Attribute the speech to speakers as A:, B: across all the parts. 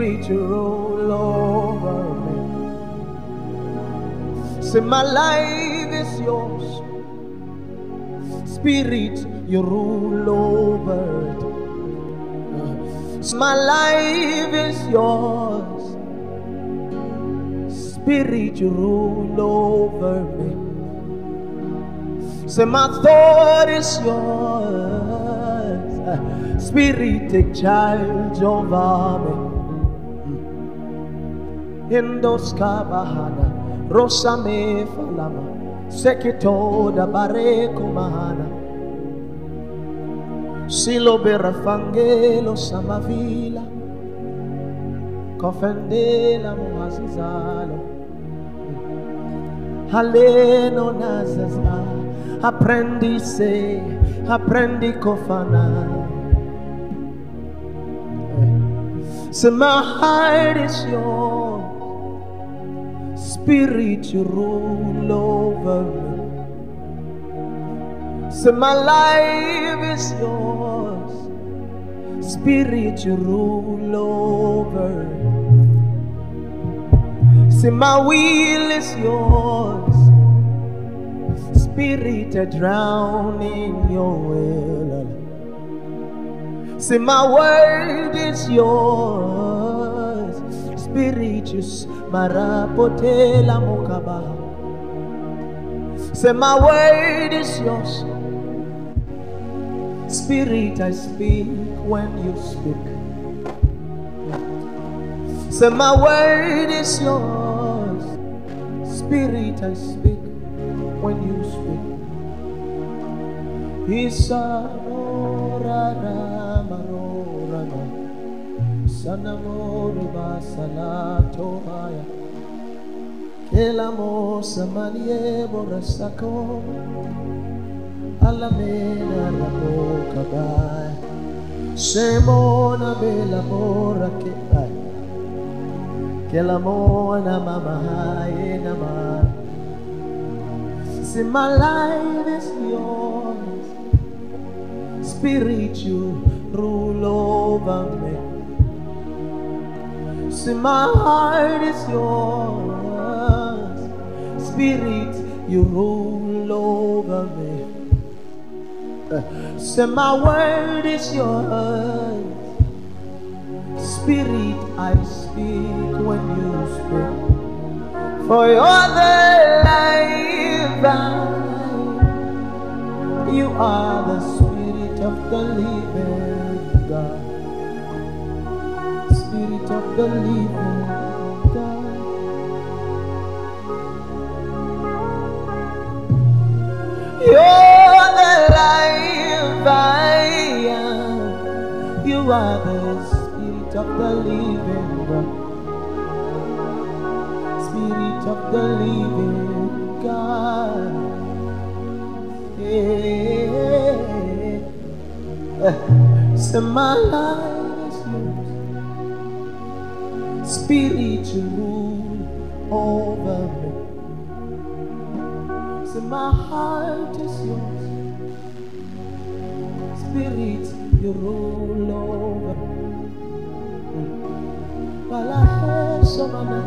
A: Spirit, a roll
B: over me. Say, my life is yours. Spirit, you rule over it. Say, my life is yours. Spirit, you rule over me. Say, my thought is yours. Spirit, take charge over me. Indos kabahana, rosa me falama, sekito da bareko mahana. Silo berafangelo samavila, kofendela muhazizalo. Haleno nazaza, aprendi se, aprendi kofana. So my heart is yours. Spirit, you rule over me. So my life is yours. Spirit, you rule over. See, my will is yours. Spirit, I drown in your will. See, my word is yours. Spiritus marapotela mokaba. Say, my word is yours. Spirit, I speak when you speak. Say, my word is yours. Spirit, I speak when you speak. Isamora marora sanamori basalato haya. Kela mosa manie borasako. Alamena la boca bai. Semona bela mora che bai. Che la mona mama hai namar. See my life is yours. Spirit, you rule over me. See my heart is yours. Spirit, you rule over me. Say my word is yours. Spirit, I speak when you speak. For you're the life you are the spirit of the living of the living God. You're the life I am. You are the spirit of the living God. Spirit of the living God. Yeah. So my life. Spirit, you rule over me. So my heart is yours. Spirit, you rule over me. Bala he somana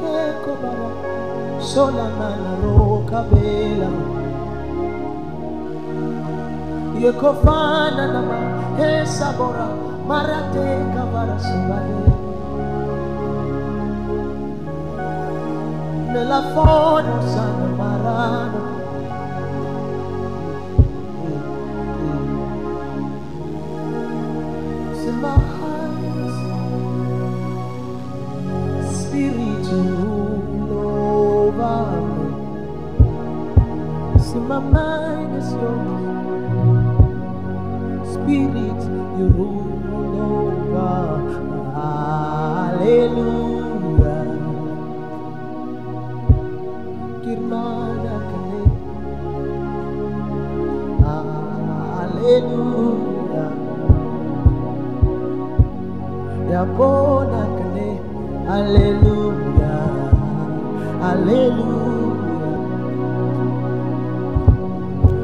B: he kobala solamana roka bela yekofana nama he sabora marate kavara sobale sana marano my heart Spirit, over my mind is yours. Spirit, you rule Hallelujah. Yabona kane. Hallelujah. Hallelujah.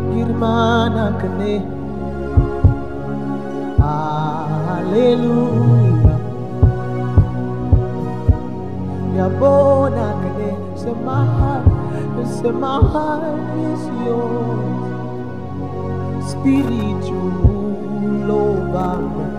B: Kirmana kane. Hallelujah. Yabona kane. Say my heart, say my heart is yours. Spirit, you rule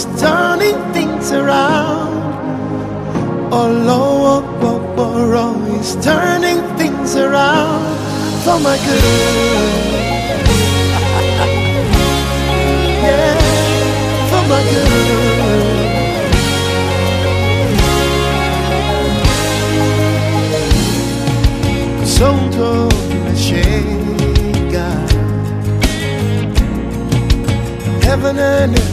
C: is turning things around. Oh, Lord, oh, oh, oh, He's turning things around for my good. yeah, for my good. Sotto la scena, heaven and earth.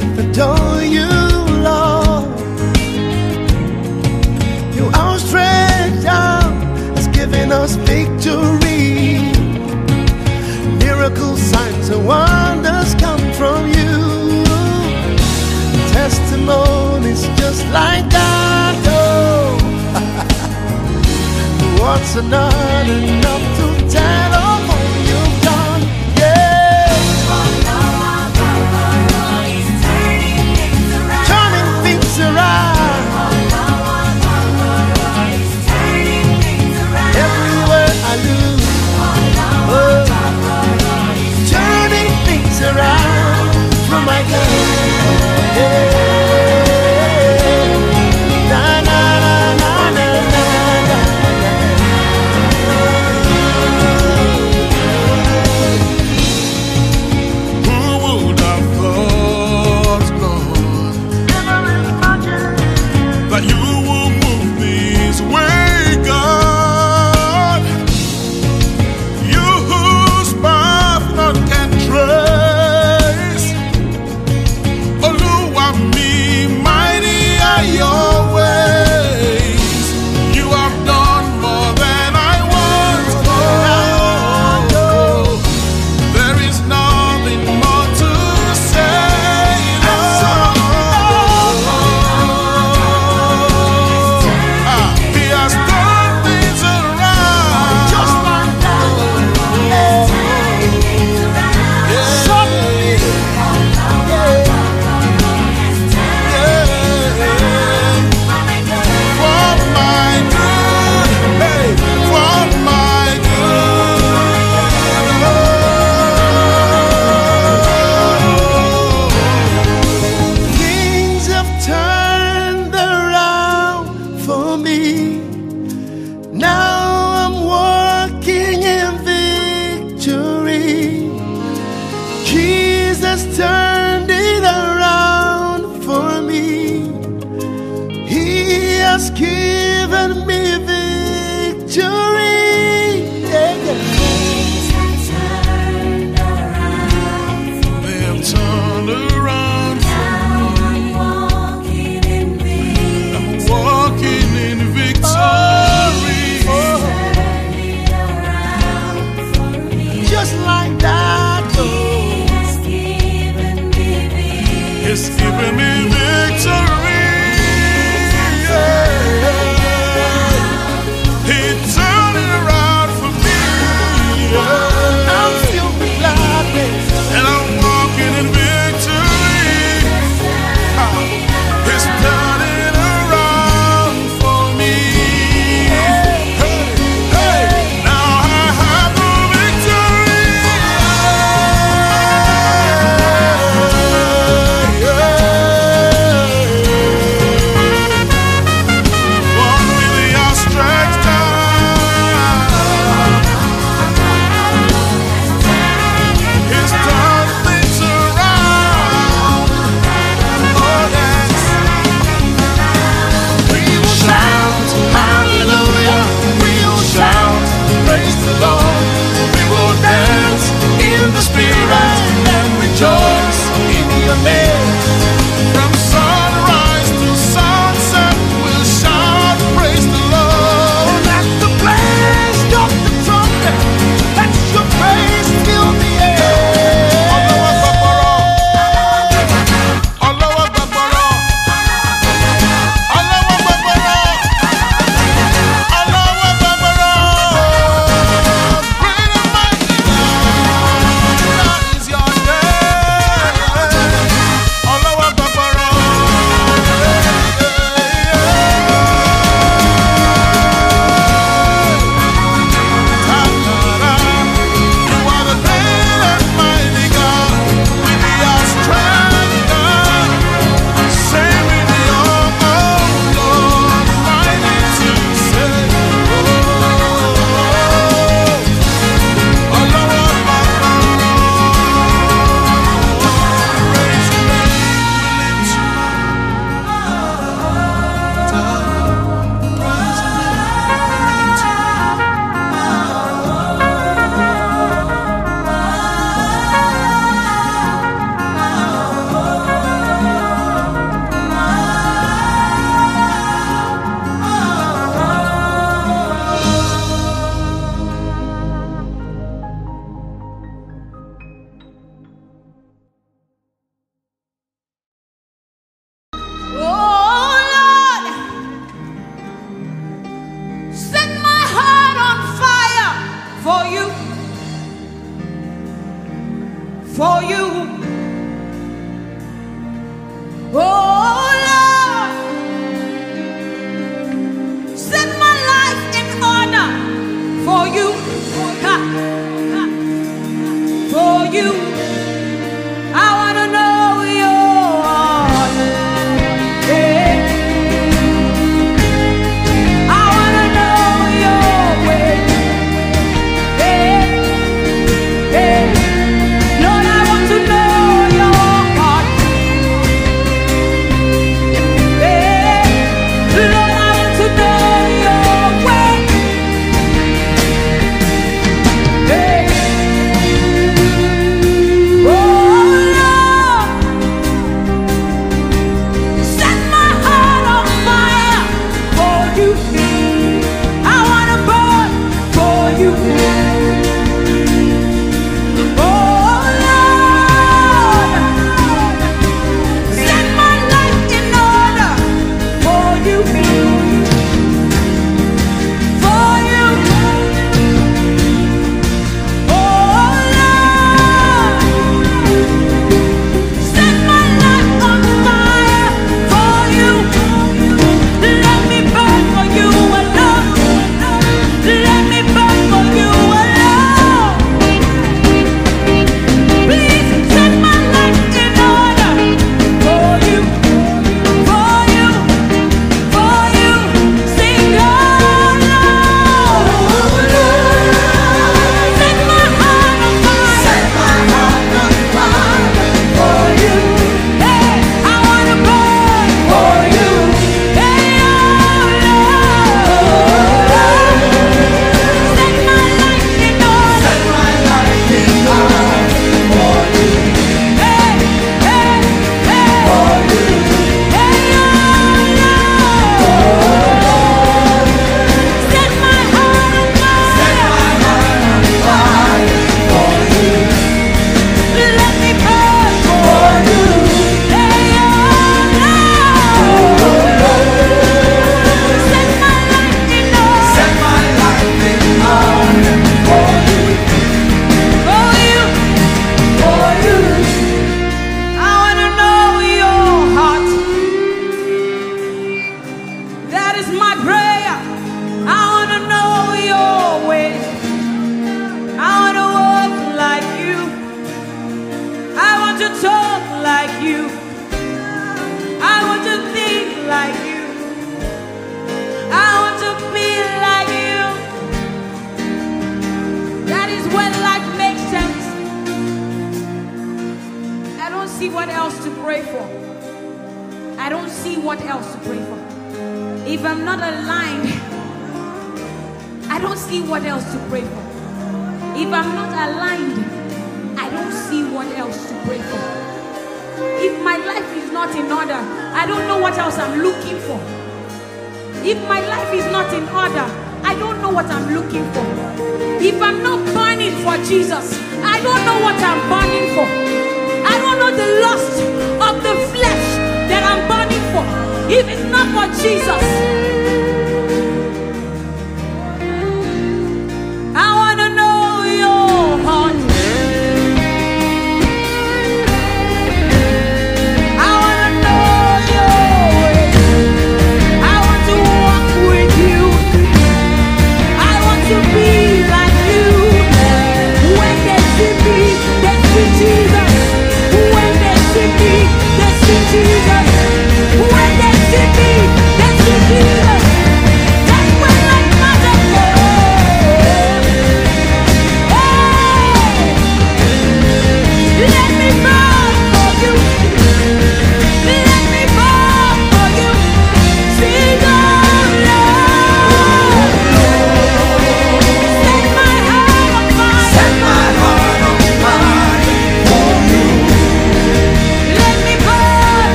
C: just like that. Oh, what's not enough to tell of all you've done? Yeah. Turning things around. Everywhere I look, oh, turning things around from my girl. Yeah.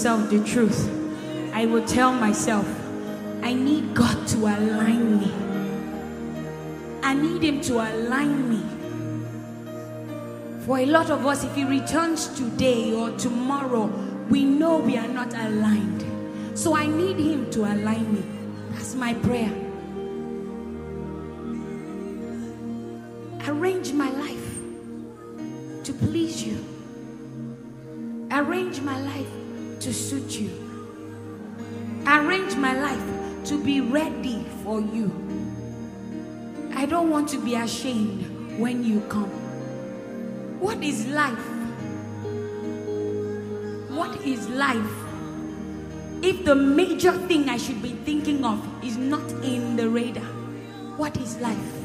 D: Yourself the truth. I will tell myself, I need God to align me. I need Him to align me. For a lot of us, if He returns today or tomorrow, we know we are not aligned. So I need Him to align me. That's my prayer. Arrange my life to please you. Arrange my life to suit you. Arrange my life to be ready for you. I don't want to be ashamed when you come. What is life? What is life? If the major thing I should be thinking of is not in the radar, what is life?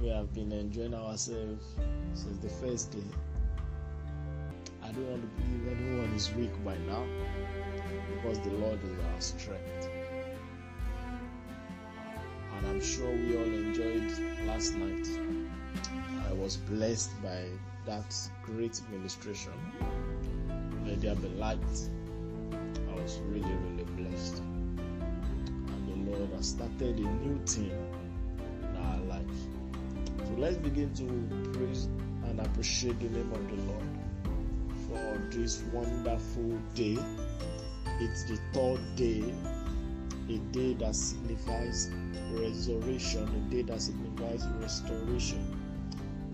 A: We have been enjoying ourselves since the first day. I don't want to believe anyone is weak by now because the Lord is our strength. And I'm sure we all enjoyed last night. I was blessed by that great ministration. Let there be light. I was really, really blessed. And the Lord has started a new thing in our. So let's begin to praise and appreciate the name of the Lord for this wonderful day. It's the third day, a day that signifies resurrection, a day that signifies restoration,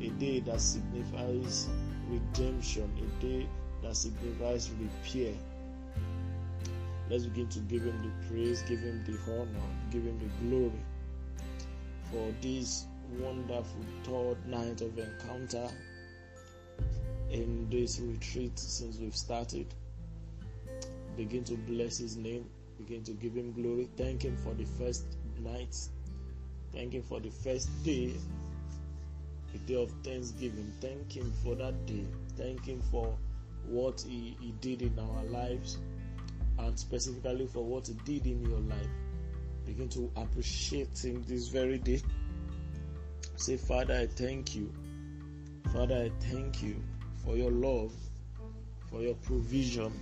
A: a day that signifies redemption, a day that signifies repair. Let's begin to give him the praise, give him the honor, give him the glory for this wonderful third night of encounter in this retreat since we've started. Begin to bless his name, begin to give him glory. Thank him for the first night, thank him for the first day, a day of thanksgiving. Thank him for that day, thank him for what he, he did in our lives, and specifically for what he did in your life. Begin to appreciate Him this very day. Say, Father, I thank you. Father, I thank you for your love, for your provision,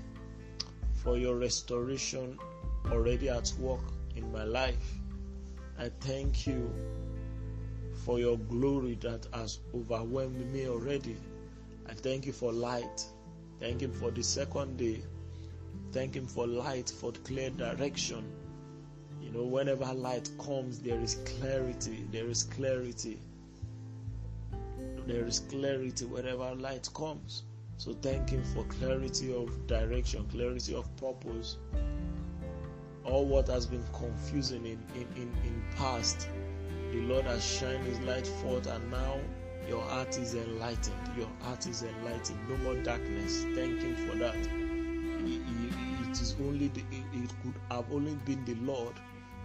A: for your restoration already at work in my life. I thank you for your glory that has overwhelmed me already. I thank you for light. Thank Him for the second day. Thank Him for light, for clear direction. Know, whenever light comes, there is clarity. There is clarity. There is clarity whenever light comes. So thank Him for clarity of direction, clarity of purpose. All what has been confusing in, in, in, in past, the Lord has shined His light forth, and now your heart is enlightened. Your heart is enlightened. No more darkness. Thank Him for that. It is only the, it could have only been the Lord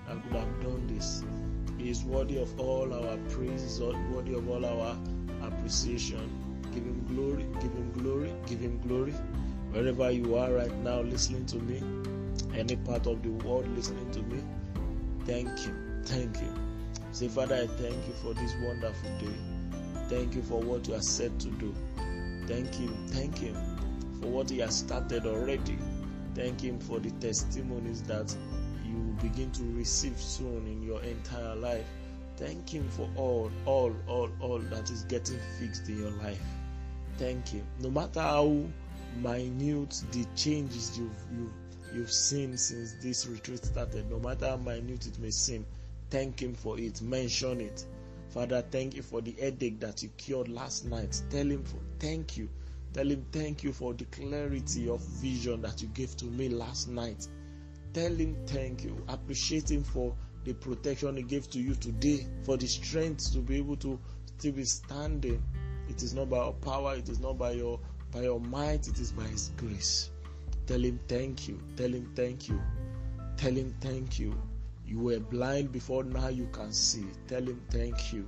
A: that could have done this. He is worthy of all our praise. worthy of all our appreciation. Give Him glory. Give Him glory. Give Him glory. Wherever you are right now, listening to me, any part of the world listening to me, thank Him. Thank Him. Say, Father, I thank you for this wonderful day. Thank you for what you are set to do. Thank Him. Thank Him for what He has started already. Thank Him for the testimonies that you begin to receive soon in your entire life. Thank Him for all, all, all, all that is getting fixed in your life. Thank Him. No matter how minute the changes you've, you've, you've seen since this retreat started, no matter how minute it may seem, thank Him for it. Mention it. Father, thank you for the headache that you cured last night. Tell Him for thank you. Tell Him thank you for the clarity of vision that you gave to me last night. Tell Him thank you. Appreciate Him for the protection He gave to you today, for the strength to be able to still be standing. It is not by your power, it is not by your by your might, it is by His grace. Tell Him thank you. Tell Him thank you. Tell Him thank you. You were blind before now you can see. Tell him thank you.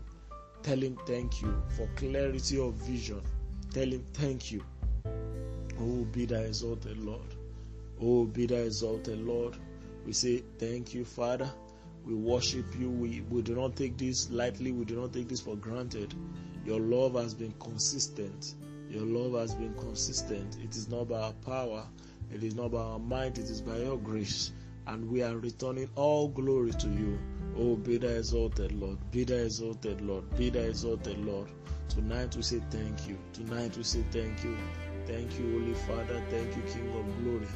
A: Tell him thank you for clarity of vision. Tell him thank you. Oh, be thou exalted, Lord. Oh, be thou exalted, Lord. We say thank you, Father. We worship you. We, we do not take this lightly. We do not take this for granted. Your love has been consistent. Your love has been consistent. It is not by our power. It is not by our might. It is by your grace and we are returning all glory to you. Oh, be thou exalted, Lord. Be thou exalted, Lord. Be thou exalted, Lord. Tonight we say thank you. Tonight we say thank you. Thank you, Holy Father. Thank you, King of glory.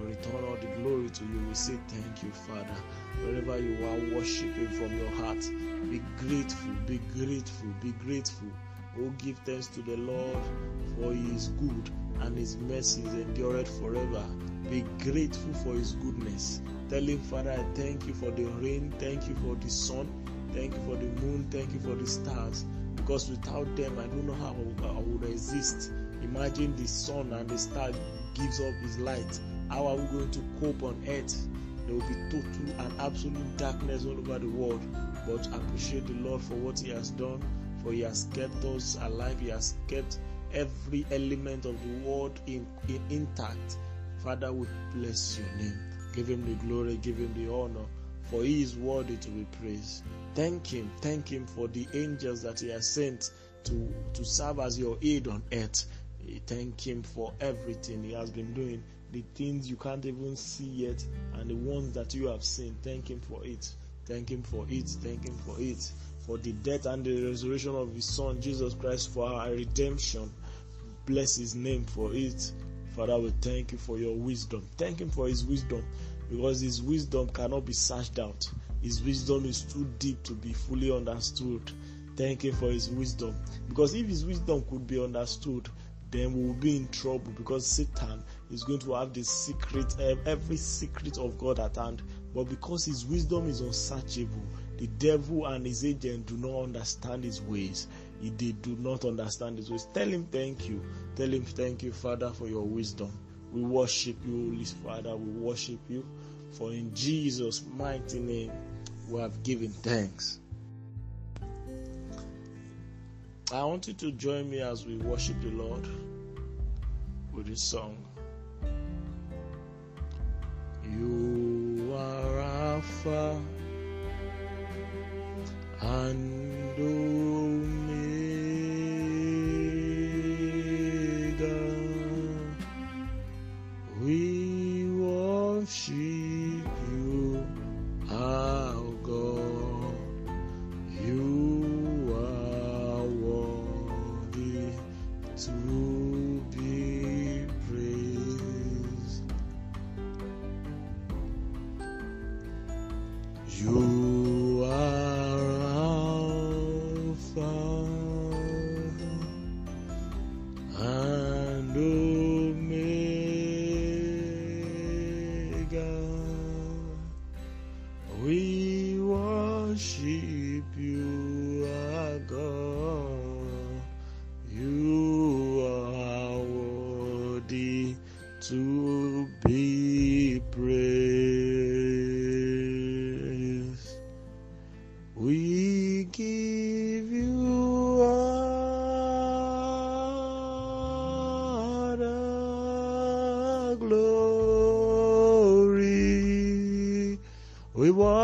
A: We return all the glory to you. We say thank you, Father. Wherever you are worshiping from your heart, be grateful, be grateful, be grateful. Oh, give thanks to the Lord, for he is good and his mercies endureth forever. Be grateful for his goodness. Tell him, Father, I thank you for the rain, thank you for the sun, thank you for the moon, thank you for the stars. Because without them, I don't know how I would exist. Imagine the sun and the star gives up his light. How are we going to cope on earth? There will be total and absolute darkness all over the world. But appreciate the Lord for what He has done, for He has kept us alive. He has kept every element of the world in, in intact. Father, we bless your name. Give him the glory, give him the honor, for he is worthy to be praised. Thank him, thank him for the angels that he has sent to, to serve as your aid on earth. Thank him for everything he has been doing, the things you can't even see yet, and the ones that you have seen. Thank him for it. Thank him for it. Thank him for it. For the death and the resurrection of his son, Jesus Christ, for our redemption. Bless his name for it. Father, we thank you for your wisdom. Thank him for his wisdom because his wisdom cannot be searched out. His wisdom is too deep to be fully understood. Thank him for his wisdom because if his wisdom could be understood, then we will be in trouble because Satan is going to have the secret, eh, every secret of God at hand. But because his wisdom is unsearchable, the devil and his agent do not understand his ways. They do not understand his ways. Tell him thank you. Tell him thank you, Father, for your wisdom. We worship you, Holy Father. We worship you. For in Jesus' mighty name we have given thanks. I want you to join me as we worship the Lord with this song. You are Alpha and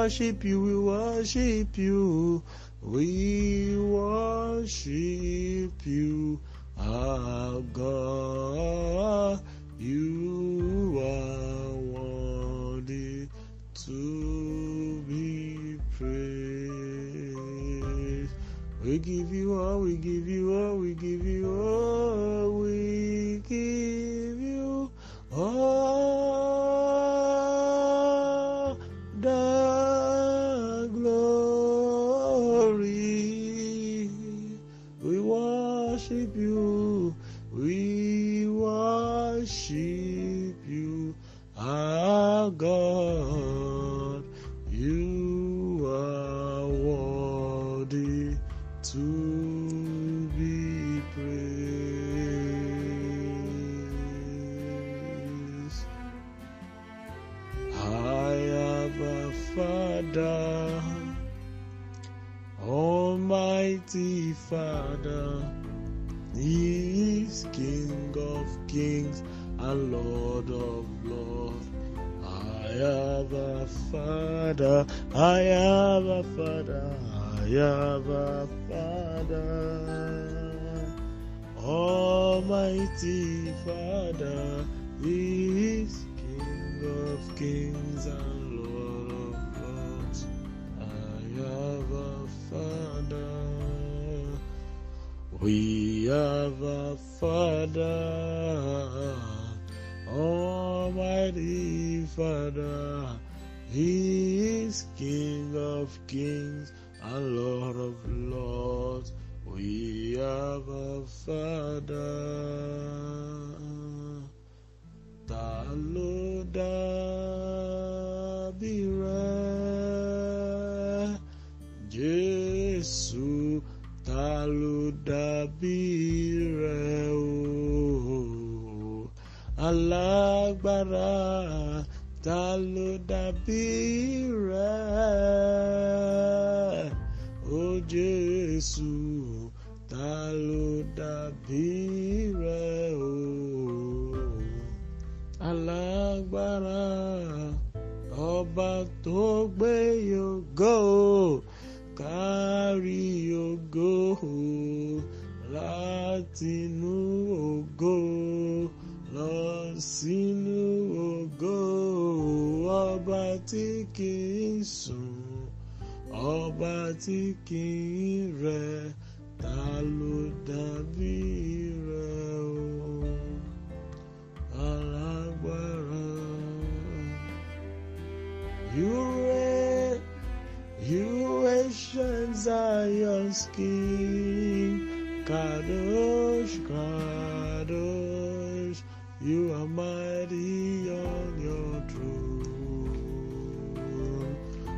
A: worship you, we worship you, we We have a Father, Almighty Father. He is King of kings and Lord of lords. We have a Father. Alágbára ta ló dàbí rẹ̀? O Jésù ta ló dàbí rẹ̀ o? Alágbára ọba tó gbé yògó kárí ògo látinú ògo sínú ògo ọba tí kì í sùn ọba tí kì í rẹ̀ ta ló dàbí rẹ̀ o alágbára. You you ancient Zion's king, Kadosh, you are mighty on your throne.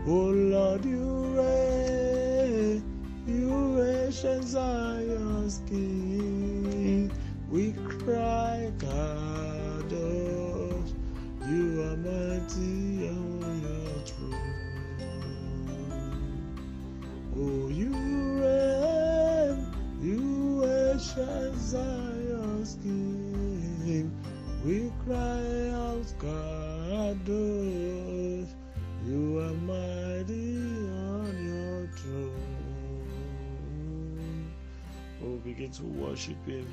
A: Oh Lord, you reign, you ancient Zion's begin to worship Him.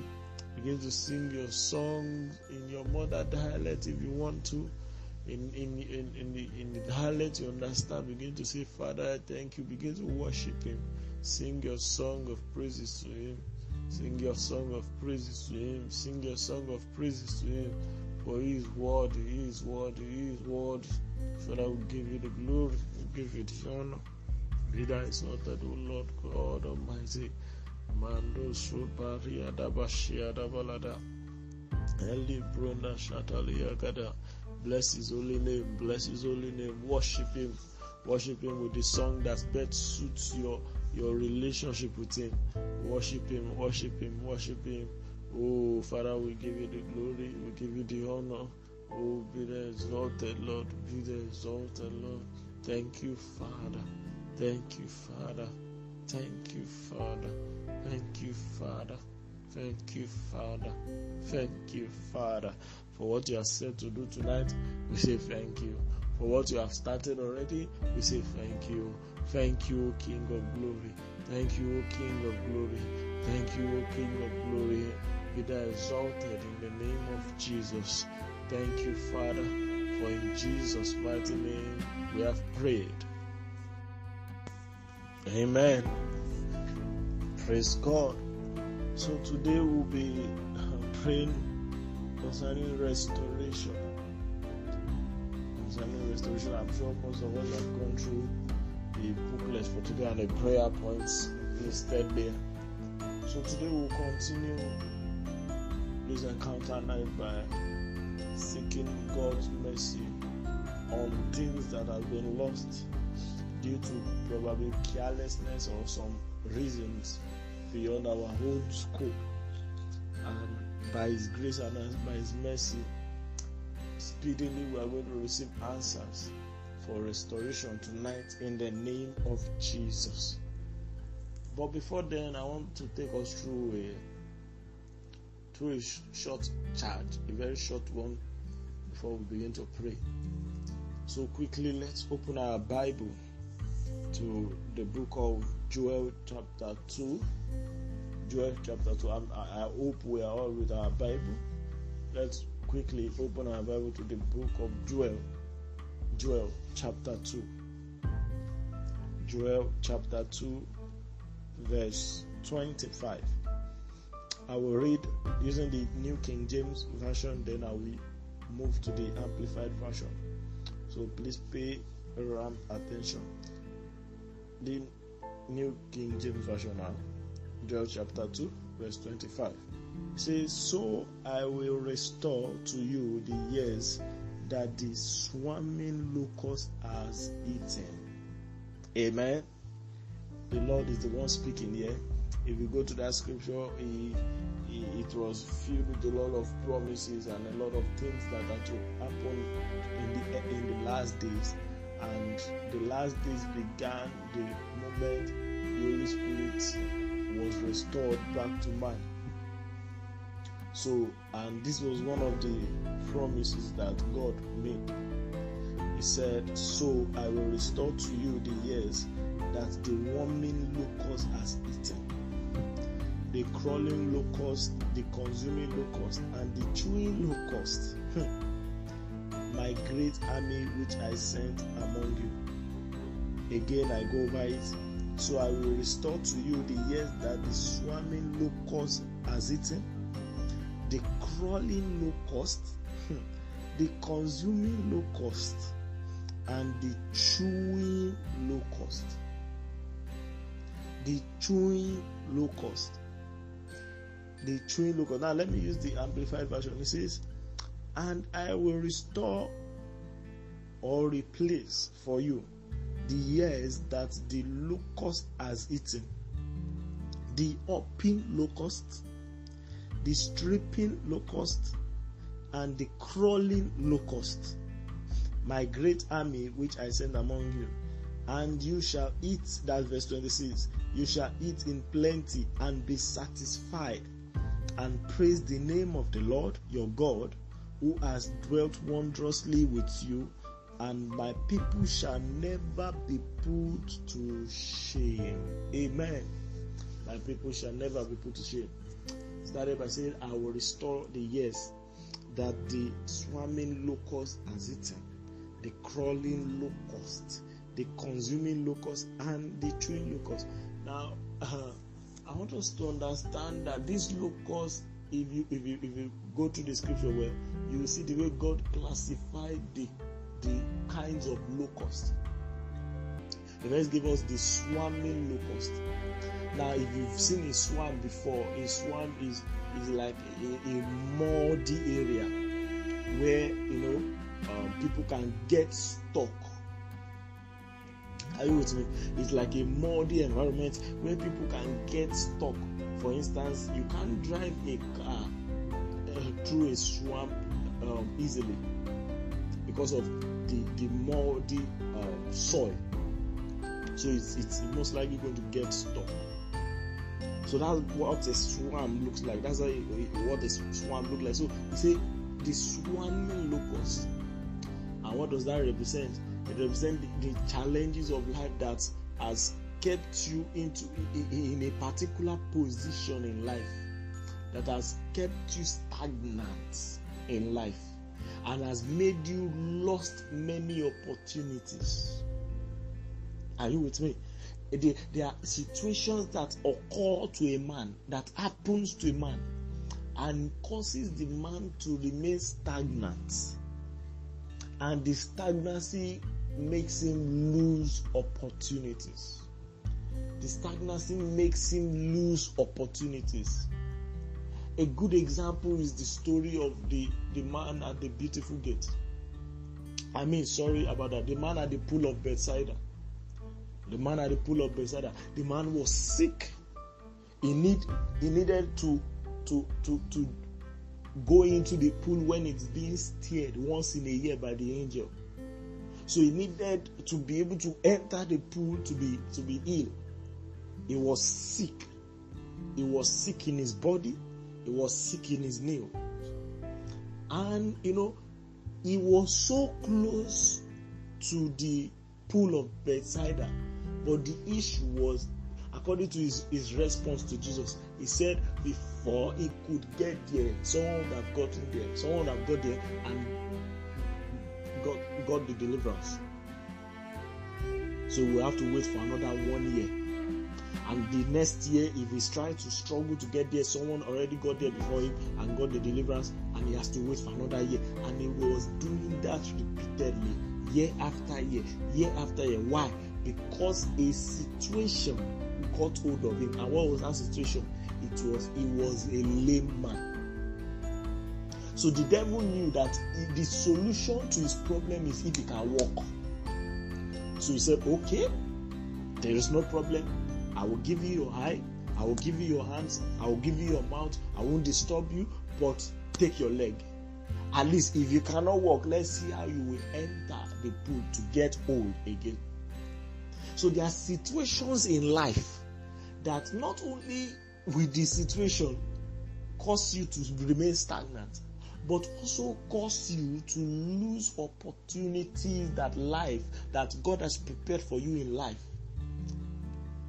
A: Begin to sing your songs in your mother dialect if you want to. In in in in the, in the dialect you understand, begin to say, Father, I thank you. Begin to worship Him. Sing your song of praises to Him. Sing your song of praises to Him. Sing your song of praises to Him. For He is worthy. He is worthy. He is worthy. Father, we give you the glory. We give you the honor. Be thou exalted, O Lord God Almighty. Mando Supari Adabashi Adabalada. Eli Brona Shatalia Gada. Bless his holy name. Bless his holy name. Worship him. Worship him with the song that best suits your your relationship with him. Worship him. Worship him. Worship him. Oh, Father, we give you the glory. We give you the honor. Oh, be the exalted, Lord. Be the exalted, Lord. Thank you, Father. Thank you, Father. Thank you, Father. Thank you, Father. Thank you, Father. Thank you, Father. For what you have said to do tonight, we say thank you. For what you have started already, we say thank you. Thank you, King of glory. Thank you, King of glory. Thank you, King of glory. Be thou exalted in the name of Jesus. Thank you, Father, for in Jesus' mighty name we have prayed. Amen. Praise God. So today we'll be um, praying concerning restoration. Concerning restoration, I'm sure most of us have gone through the booklets for today and the prayer points listed there. So today we'll continue this encounter night by seeking God's mercy on things that have been lost due to probably carelessness or some reasons beyond our own scope. And by His grace and by His mercy, speedily we are going to receive answers for restoration tonight in the name of Jesus. But before then, I want to take us through a through a short charge, a very short one, before we begin to pray. So quickly, let's open our Bible to the book of Joel, chapter two. Joel chapter 2. I'm, I, I hope we are all with our Bible. Let's quickly open our Bible to the book of Joel. Joel chapter 2. Joel chapter 2, verse 25. I will read using the New King James Version, then I will move to the Amplified Version. So please pay around attention. The New King James Version now. Joel chapter 2, verse 25. It says, So I will restore to you the years that the swarming locust has eaten. Amen. The Lord is the one speaking here. If you go to that scripture, he, he, it was filled with a lot of promises and a lot of things that are to happen in the in the last days. And the last days began the moment the Holy Spirit was restored back to man. So, and this was one of the promises that God made. He said, So I will restore to you the years that the warming locust has eaten, the crawling locust, the consuming locust, and the chewing locust, hmm. my great army which I sent among you. Again, I go by it. So I will restore to you the years that the swarming locust has eaten, the crawling locust, hmm, the consuming locust, and the chewing locust. The chewing locust. The chewing locust. Now let me use the amplified version. It says, And I will restore or replace for you the years that the locust has eaten, the hopping locust, the stripping locust, and the crawling locust, my great army which I send among you. And you shall eat, that's verse 26, you shall eat in plenty and be satisfied, and praise the name of the Lord your God, who has dwelt wondrously with you and my people shall never be put to shame. Amen. My people shall never be put to shame. Started by saying, I will restore the years that the swarming locust has eaten, the crawling locust, the consuming locust, and the chewing locust. Now, uh, I want us to understand that these locusts, if you if you if you go to the scripture well, you see the way God classified the the kinds of locusts. The verse give us the swarming locust. Now, if you've seen a swarm before, a swarm is is like a, a muddy area where you know um, people can get stuck. Are you with me? It's like a muddy environment where people can get stuck. For instance, you can't drive a car uh, through a swamp um, easily because of the the muddy uh, soil. So it's it's most likely going to get stuck. So that's what a swarm looks like. That's what a swarm looks like. So you see the swarming locust. And what does that represent? It represents the, the challenges of life that has kept you into in a particular position in life that has kept you stagnant in life and has made you lost many opportunities. Are you with me? There are situations that occur to a man, that happens to a man, and causes the man to remain stagnant. And the stagnancy makes him lose opportunities. The stagnancy makes him lose opportunities. A good example is the story of the, the man at the beautiful gate. I mean, sorry about that. The man at the pool of Bethsaida. The man at the pool of Bethsaida. The man was sick. He need he needed to to to to go into the pool when it's being stirred once in a year by the angel. So he needed to be able to enter the pool to be to be ill. He was sick. He was sick in his body. He was sick in his nail. And you know, he was so close to the pool of Bethsaida, but the issue was, according to his, his response to Jesus, he said before he could get there, someone would have gotten there, someone would have got there and got, got the deliverance. So we have to wait for another one year. And the next year, if he's trying to struggle to get there, someone already got there before him and got the deliverance, and he has to wait for another year. And he was doing that repeatedly, year after year, year after year. Why? Because a situation got hold of him. And what was that situation? It was he was a lame man. So the devil knew that the solution to his problem is if he can walk. So he said, Okay, there is no problem. I will give you your eye, I will give you your hands, I will give you your mouth, I won't disturb you, but take your leg. At least if you cannot walk, let's see how you will enter the pool to get old again. So there are situations in life that not only will the situation cause you to remain stagnant, but also cause you to lose opportunities that life that God has prepared for you in life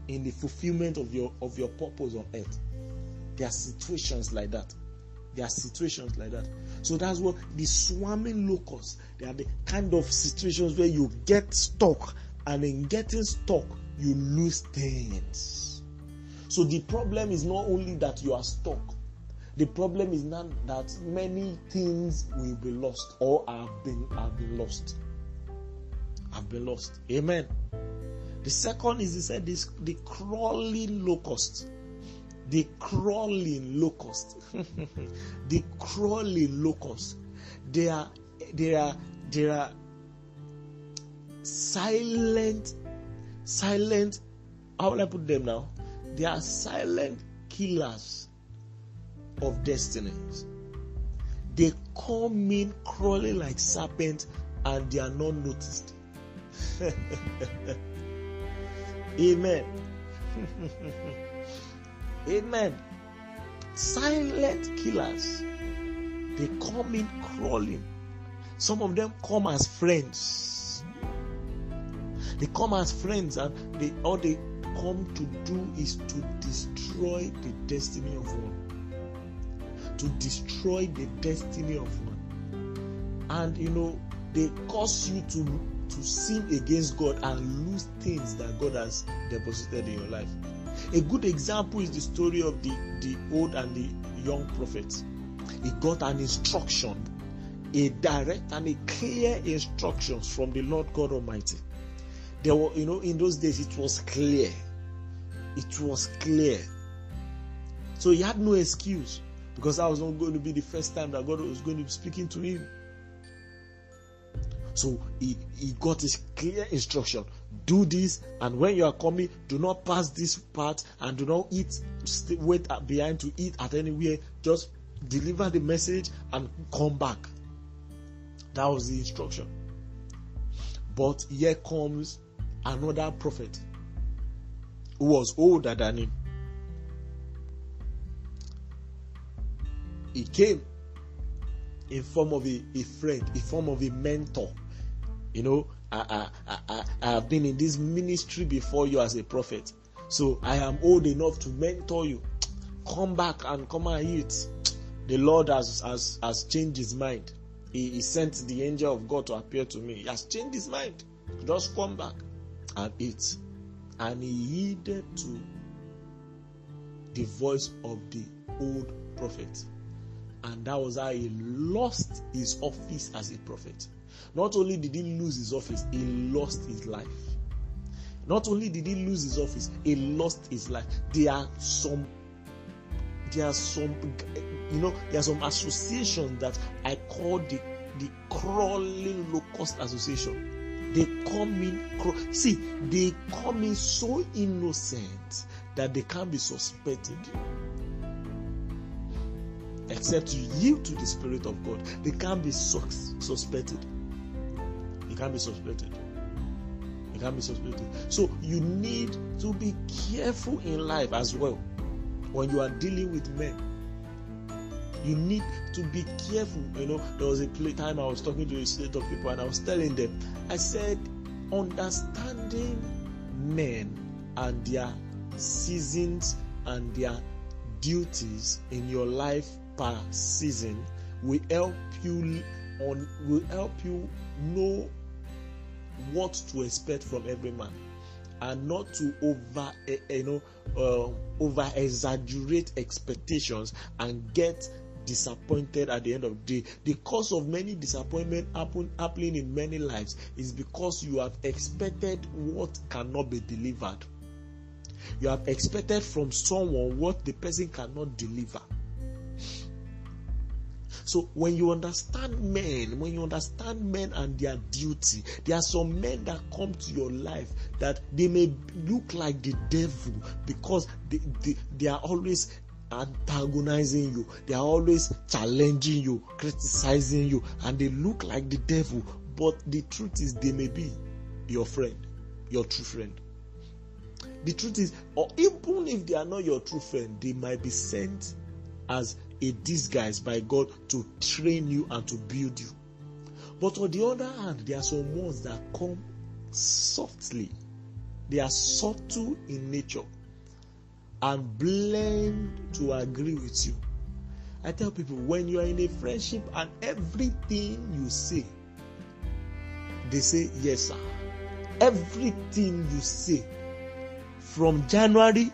A: in the fulfillment of your of your purpose on earth. There are situations like that. There are situations like that. So that's what the swarming locusts, they are the kind of situations where you get stuck, and in getting stuck, you lose things. So the problem is not only that you are stuck, the problem is not that many things will be lost or have been have been lost. Have been lost. Amen. The second is he said this the crawling locust. The crawling locust. the crawling locust. They are they are they are silent, silent. How will I put them now? They are silent killers of destinies. They come in crawling like serpents and they are not noticed. Amen. Amen. Silent killers. They come in crawling. Some of them come as friends. They come as friends and they or they
B: come to do is to destroy the destiny of one. To destroy the destiny of one. And you know, they cause you to to sin against God and lose things that God has deposited in your life. A good example is the story of the, the old and the young prophet. He got an instruction, a direct and a clear instructions from the Lord God Almighty. There were, you know, in those days it was clear. It was clear. So he had no excuse because that was not going to be the first time that God was going to be speaking to him. So he, he got his clear instruction do this, and when you are coming, do not pass this part and do not eat, wait behind to eat at anywhere. Just deliver the message and come back. That was the instruction. But here comes another prophet who was older than him. He came in form of a, a friend, in form of a mentor. You know, I, I, I, I have been in this ministry before you as a prophet. So I am old enough to mentor you. Come back and come and eat. The Lord has, has, has changed his mind. He, he sent the angel of God to appear to me. He has changed his mind. Just come back and eat. And he heeded to the voice of the old prophet. And that was how he lost his office as a prophet. Not only did he lose his office, he lost his life. Not only did he lose his office, he lost his life. There are some, there are some, you know, there are some associations that I call the the crawling locust association. They come in, see, they come in so innocent that they can't be suspected except you yield to the Spirit of God. They can't be sus- suspected. Can't be suspected. They can't be suspected. So you need to be careful in life as well when you are dealing with men. You need to be careful. You know, there was a time I was talking to a state of people and I was telling them, I said, understanding men and their seasons and their duties in your life per season will help you on will help you know what to expect from every man and not to over eh, eh, you know uh, over exaggerate expectations and get disappointed at the end of the day. The cause of many disappointment happen happening in many lives is because you have expected what cannot be delivered. You have expected from someone what the person cannot deliver so when you understand men, when you understand men and their duty, there are some men that come to your life that they may look like the devil because they, they, they are always antagonizing you, they are always challenging you, criticizing you, and they look like the devil. But the truth is, they may be your friend, your true friend. The truth is, or even if they are not your true friend, they might be sent as a disguise by God to train you and to build you. But on the other hand, there are some ones that come softly, they are subtle in nature and blend to agree with you. I tell people when you are in a friendship and everything you say, they say yes, sir. Everything you say from January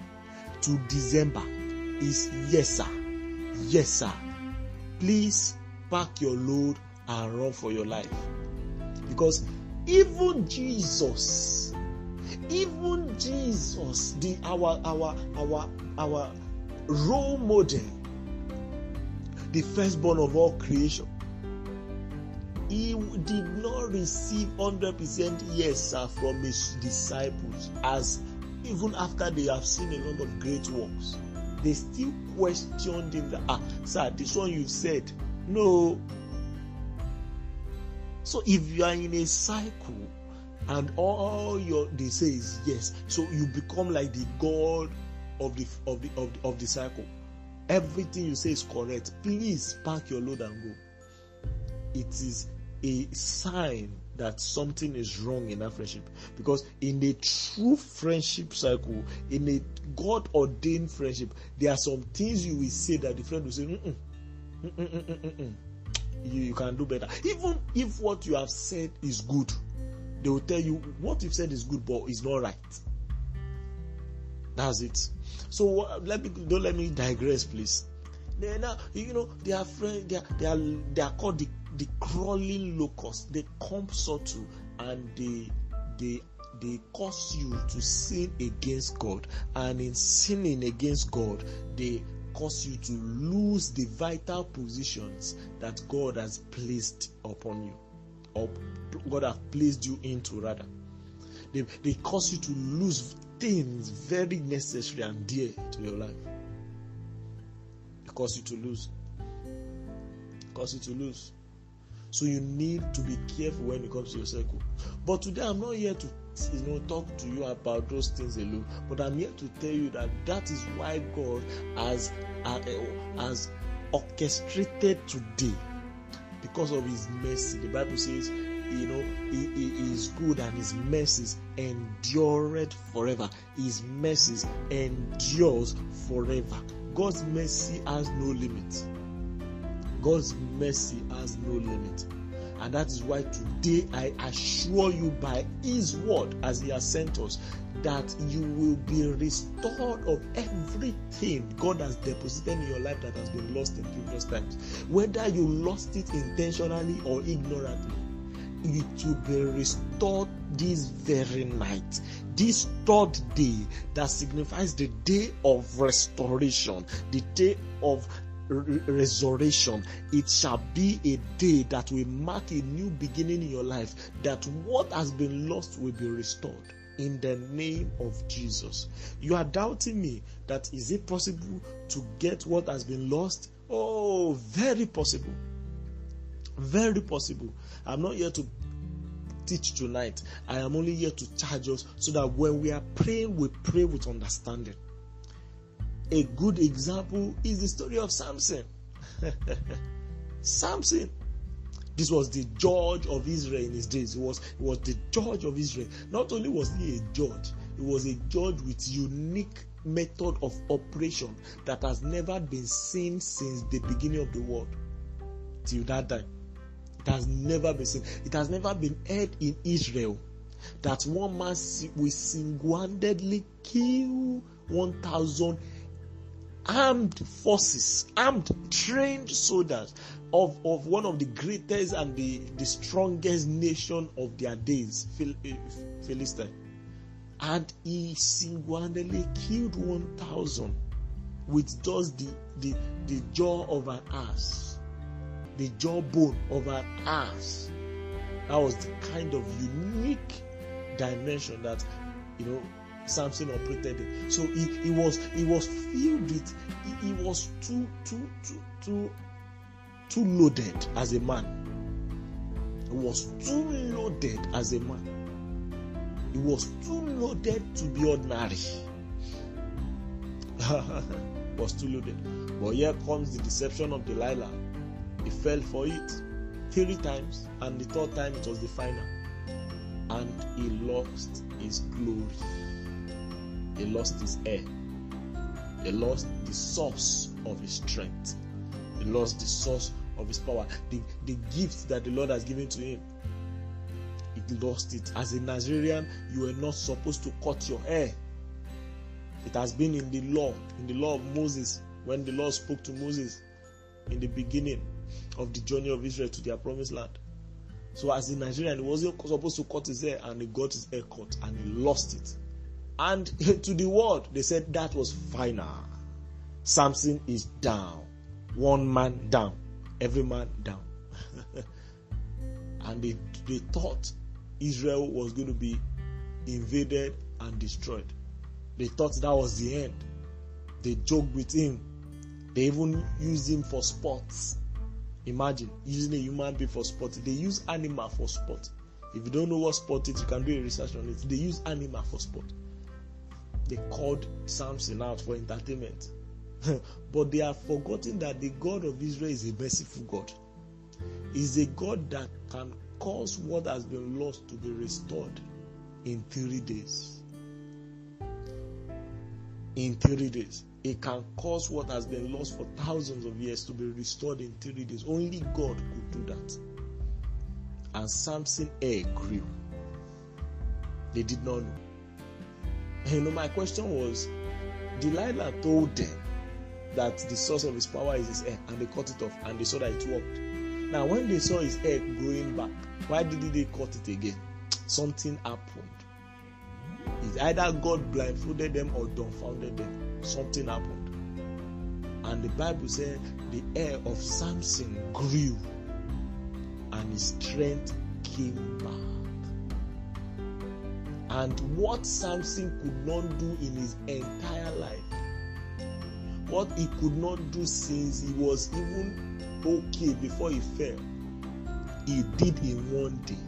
B: to December is yes, sir Yes, sir. Please pack your load and run for your life. Because even Jesus, even Jesus, the our our our our role model, the firstborn of all creation, he did not receive 100% yes sir from his disciples as even after they have seen a lot of great works they still questioned him that ah sir this one you've said. No. So if you are in a cycle and all your they say is yes so you become like the god of the of the of the, of the cycle. Everything you say is correct. Please pack your load and go. It is a sign
A: that something is wrong in that friendship. Because in a true friendship cycle, in a God ordained friendship, there are some things you will say that the friend will say, mm-mm, mm-mm, mm-mm, you, you can do better. Even if what you have said is good, they will tell you what you've said is good, but it's not right. That's it. So uh, let me don't let me digress, please. Now you know they are friends. They are they are they are called the the crawling locusts. They come subtle and they they they cause you to sin against God, and in sinning against God, they cause you to lose the vital positions that God has placed upon you, or God has placed you into rather. They, they cause you to lose things very necessary and dear to your life. they cause you to lose. Cause you to lose. So you need to be careful when it comes to your circle. But today I'm not here to you know talk to you about those things alone, but I'm here to tell you that that is why God has uh, has orchestrated today because of His mercy. The Bible says you know, he, he, is good and his mercies endureth forever. His mercies endures forever. God's mercy has no limit. God's mercy has no limit. And that is why today I assure you by His word, as He has sent us, that you will be restored of everything God has deposited in your life that has been lost in previous times. Whether you lost it intentionally or ignorantly, it will be restored this very night. This third day that signifies the day of restoration, the day of resurrection. It shall be a day that will mark a new beginning in your life, that what has been lost will be restored in the name of Jesus. You are doubting me that is it possible to get what has been lost? Oh, very possible. Very possible. I'm not here to teach tonight. I am only here to charge us so that when we are praying, we pray with understanding. A good example is the story of Samson. Samson. This was the judge of Israel in his days. He was, he was the judge of Israel. Not only was he a judge, he was a judge with unique method of operation that has never been seen since the beginning of the world till that time. It has never been seen. It has never been heard in Israel that one man will single-handedly kill 1,000 armed forces, armed, trained soldiers of, of one of the greatest and the, the strongest nation of their days, Phil, eh, Philistine. And he single-handedly killed 1,000 with just the, the, the jaw of an ass the jawbone of an ass. That was the kind of unique dimension that you know Samson operated in. So he, he was he was filled with he, he was too too too too too loaded as a man. He was too loaded as a man. He was too loaded to be ordinary. was too loaded. But here comes the deception of Delilah he fell for it three times, and the third time it was the final. And he lost his glory. He lost his air. He lost the source of his strength. He lost the source of his power. The, the gift that the Lord has given to him. He lost it. As a Nazarite, you were not supposed to cut your hair. It has been in the law, in the law of Moses, when the Lord spoke to Moses in the beginning of the journey of Israel to their promised land. So, as a Nazarite, he wasn't supposed to cut his hair and he got his hair cut and he lost it. And to the world, they said that was final. Samson is down. One man down. Every man down. and they, they thought Israel was going to be invaded and destroyed. They thought that was the end. They joked with him. They even used him for sports. Imagine using a human being for sport. They use animal for sport. If you don't know what sport is, you can do a research on it. They use animal for sport. They called Samson out for entertainment. but they have forgotten that the God of Israel is a merciful God. is a God that can cause what has been lost to be restored in three days. In three days. It can cause what has been lost for thousands of years to be restored in three days. Only God could do that. And Samson grew. They did not know. You know, my question was Delilah told them that the source of his power is his hair, and they cut it off, and they saw that it worked. Now, when they saw his hair growing back, why did they cut it again? Something happened. It's either God blindfolded them or dumbfounded them. Something happened. And the Bible said the hair of Samson grew and his strength came back. And what Samson could not do in his entire life, what he could not do since he was even okay before he fell, he did in one day.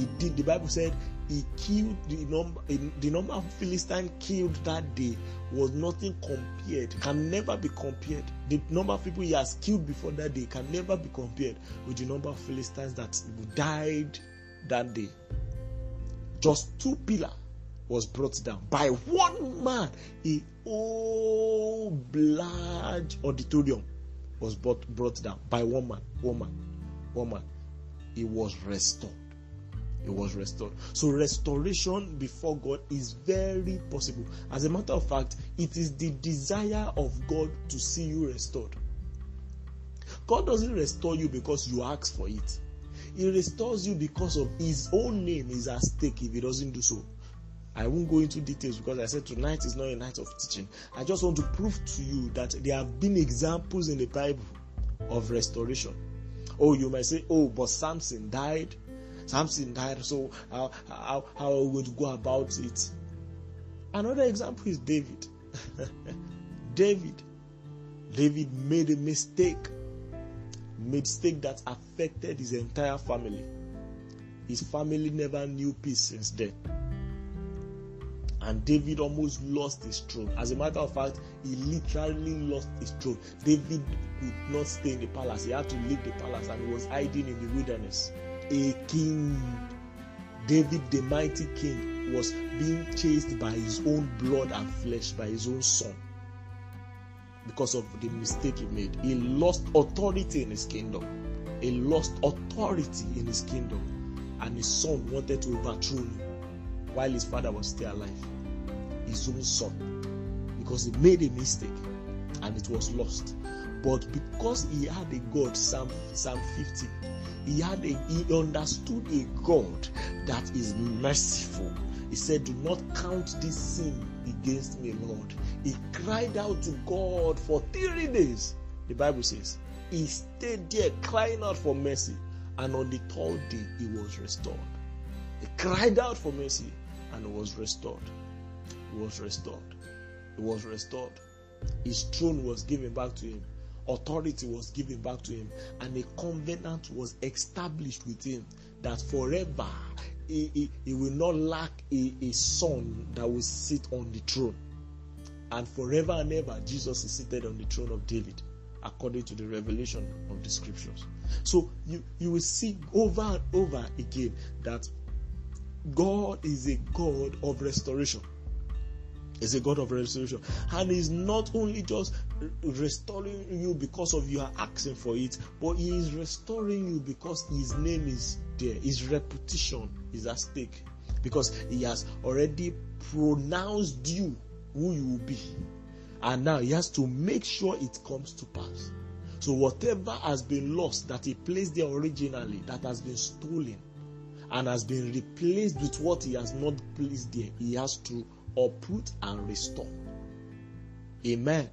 A: He did. The Bible said he killed the number. The number of Philistines killed that day was nothing compared. Can never be compared. The number of people he has killed before that day can never be compared with the number of Philistines that died that day. Just two pillars was brought down by one man. A whole large auditorium was brought, brought down by one man, one man, one man. It was restored. It was restored. So, restoration before God is very possible. As a matter of fact, it is the desire of God to see you restored. God doesn't restore you because you ask for it, He restores you because of His own name is at stake if He doesn't do so. I won't go into details because I said tonight is not a night of teaching. I just want to prove to you that there have been examples in the Bible of restoration. Oh, you might say, oh, but Samson died. Samson died, so how, how, how to go about it? Another example is David. David. David made a mistake. Mistake that affected his entire family. His family never knew peace since then and David almost lost his throne. As a matter of fact, he literally lost his throne. David could not stay in the palace, he had to leave the palace and he was hiding in the wilderness. A king, David, the mighty king, was being chased by his own blood and flesh, by his own son, because of the mistake he made. He lost authority in his kingdom. He lost authority in his kingdom, and his son wanted to overthrow him while his father was still alive his own son because he made a mistake and it was lost. But because he had a God, Psalm, Psalm 50, he had a he understood a God that is merciful. He said, Do not count this sin against me, Lord. He cried out to God for three days. The Bible says he stayed there crying out for mercy, and on the third day he was restored. He cried out for mercy and was restored was restored. He was restored. His throne was given back to him. Authority was given back to him. And a covenant was established with him that forever he, he, he will not lack a, a son that will sit on the throne. And forever and ever, Jesus is seated on the throne of David, according to the revelation of the scriptures. So you, you will see over and over again that God is a God of restoration is a God of restoration. And He's not only just restoring you because of you are asking for it, but He is restoring you because His name is there. His reputation is at stake. Because He has already pronounced you who you will be. And now He has to make sure it comes to pass. So, whatever has been lost that He placed there originally, that has been stolen, and has been replaced with what He has not placed there, He has to uproot and restore. Amen.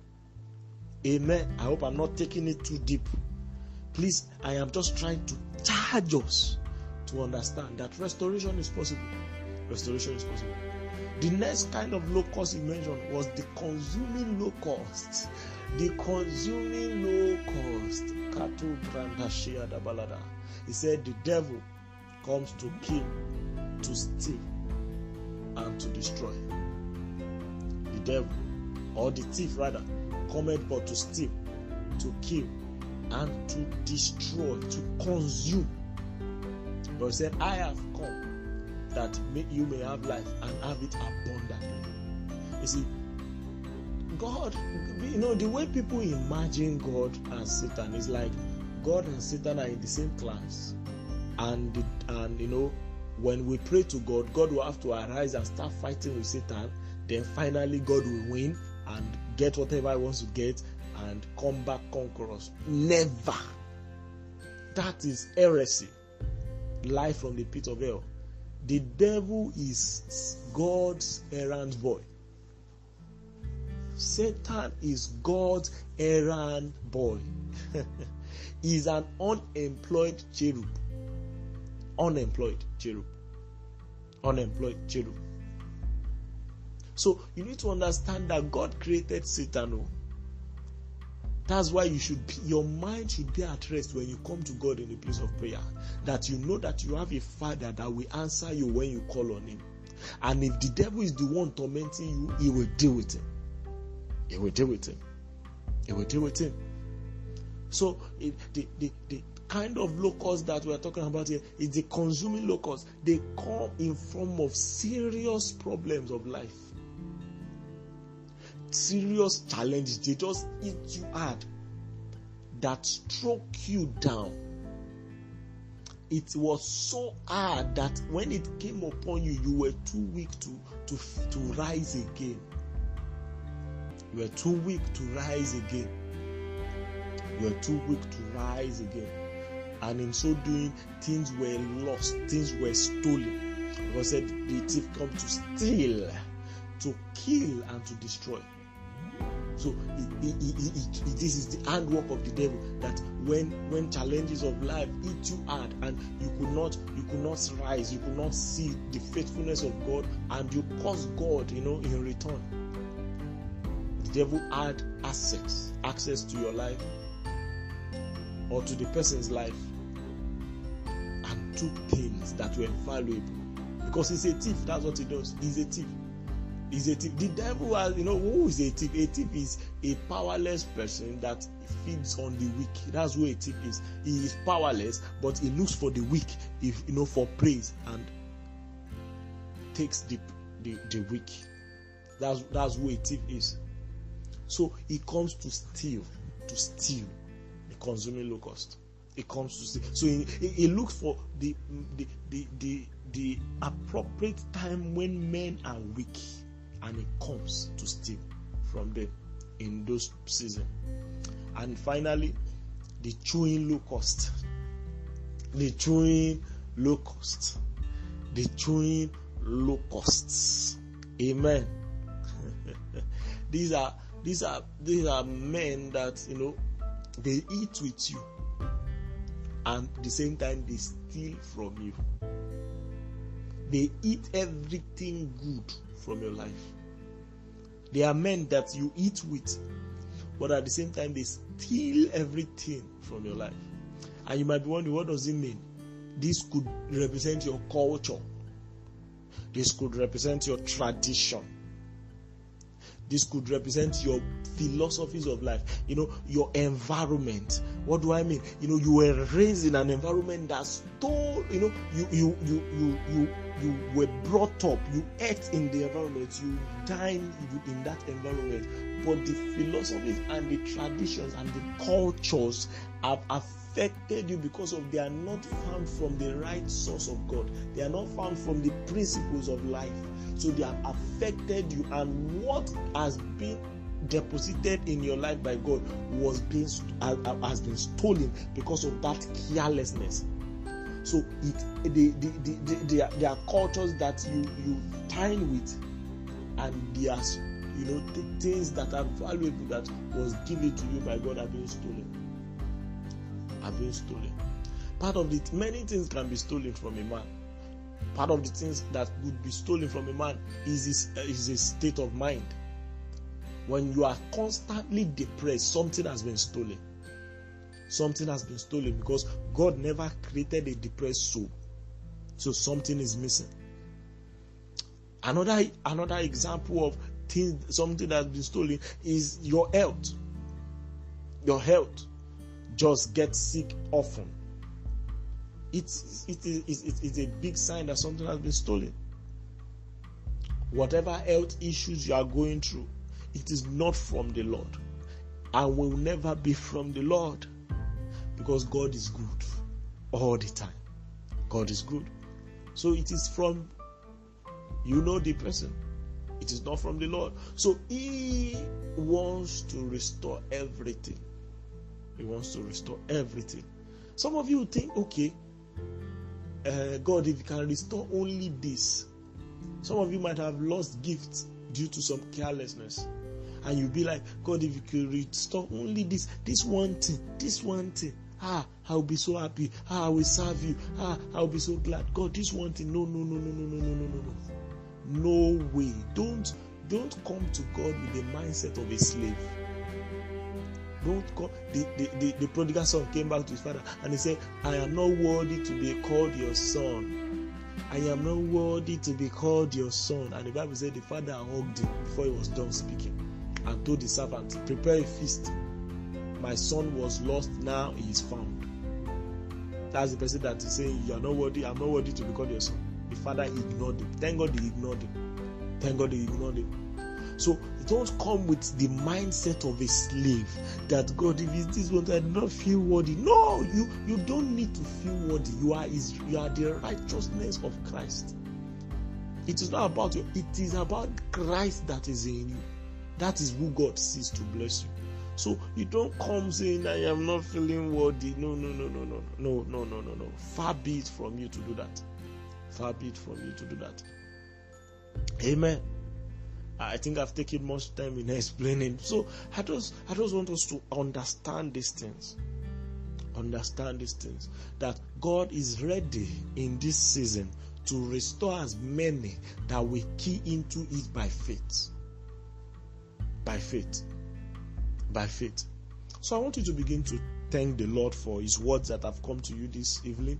A: Amen. I hope I'm not taking it too deep. Please, I am just trying to charge us to understand that restoration is possible. Restoration is possible. The next kind of locust he mentioned was the consuming locust. The consuming locust. He said the devil comes to kill, to steal, and to destroy devil, or the thief rather, cometh but to steal, to kill, and to destroy, to consume. But he said, I have come that you may have life and have it abundantly. You see, God, you know, the way people imagine God and Satan is like God and Satan are in the same class. And, and you know, when we pray to God, God will have to arise and start fighting with Satan. Then finally, God will win and get whatever He wants to get and come back conquerors. Never. That is heresy. Life from the pit of hell. The devil is God's errand boy. Satan is God's errand boy. He's an unemployed cherub. Unemployed cherub. Unemployed cherub. So you need to understand that God created Satan. Oh. That's why you should be, your mind should be at rest when you come to God in the place of prayer. That you know that you have a father that will answer you when you call on him. And if the devil is the one tormenting you, he will deal with him. He will deal with him. He will deal with him. So it, the, the, the kind of locusts that we're talking about here is the consuming locusts. They come in form of serious problems of life serious challenges, they just eat you hard, that struck you down. It was so hard that when it came upon you, you were too weak to, to, to rise again. You were too weak to rise again. You were too weak to rise again. And in so doing, things were lost, things were stolen. Because the thief come to steal, to kill, and to destroy. So it, it, it, this is the handwork of the devil. That when when challenges of life eat you hard and you could not you could not rise, you could not see the faithfulness of God, and you cause God, you know, in return. The devil had access access to your life or to the person's life and took things that were valuable because he's a thief. That's what he does. He's a thief is a thief. The devil has, you know, who is a thief? A thief is a powerless person that feeds on the weak. That's who a thief is. He is powerless, but he looks for the weak, if you know, for praise and takes the the, the weak. That's that's who a thief is. So he comes to steal, to steal the consuming locust. He comes to steal. So he, he, he looks for the the the the the appropriate time when men are weak and it comes to steal from them in those seasons. And finally, the chewing locust. The chewing locust. The chewing locusts. Amen. these are these are these are men that you know they eat with you and the same time they steal from you. They eat everything good from your life. They are men that you eat with, but at the same time, they steal everything from your life. And you might be wondering, what does it mean? This could represent your culture, this could represent your tradition, this could represent your philosophies of life, you know, your environment. What do I mean? You know, you were raised in an environment that stole, you know, you you you you you you were brought up, you ate in the environment, you dined in that environment, but the philosophies and the traditions and the cultures have affected you because of they are not found from the right source of God. They are not found from the principles of life. So they have affected you, and what has been deposited in your life by God was being has been stolen because of that carelessness. So it the, the, the, the, there, are, are cultures that you you time with, and there's you know things that are valuable that was given to you by God are being stolen. Are being stolen. Part of it, many things can be stolen from a man. Part of the things that would be stolen from a man is his, is his state of mind. When you are constantly depressed, something has been stolen something has been stolen because God never created a depressed soul. So something is missing. Another another example of things something that has been stolen is your health. Your health. Just get sick often. It's, it is, it's a big sign that something has been stolen. Whatever health issues you are going through, it is not from the Lord and will never be from the Lord because God is good all the time. God is good. So it is from you know the person. It is not from the Lord. So he wants to restore everything. He wants to restore everything. Some of you think, okay, uh, God, if you can restore only this, some of you might have lost gifts due to some carelessness. And you'll be like, God, if you could restore only this, this one thing, this one thing, ah, I'll be so happy. Ah, I will serve you. Ah, I'll be so glad. God, this one thing, no, no, no, no, no, no, no, no, no, no. No way. Don't don't come to God with the mindset of a slave. Don't come. The, the, the, the prodigal son came back to his father and he said, I am not worthy to be called your son. I am not worthy to be called your son. And the Bible said the father hugged him before he was done speaking and told the servant, Prepare a feast. My son was lost, now he is found. That's the person that is saying, You are not worthy, I'm not worthy to be called your son. The father ignored him. Thank God he ignored him. Thank God he ignored him. So don't come with the mindset of a slave that God, if it's this one, I do not feel worthy. No, you you don't need to feel worthy. You are is you are the righteousness of Christ. It is not about you, it is about Christ that is in you. That is who God sees to bless you. So you don't come saying I am not feeling worthy. No, no, no, no, no, no, no, no, no, no. Far be it from you to do that. Far be it from you to do that. Amen. I think I've taken much time in explaining. So I just I just want us to understand these things. Understand these things. That God is ready in this season to restore as many that we key into it by faith. By faith. By faith. So I want you to begin to thank the Lord for his words that have come to you this evening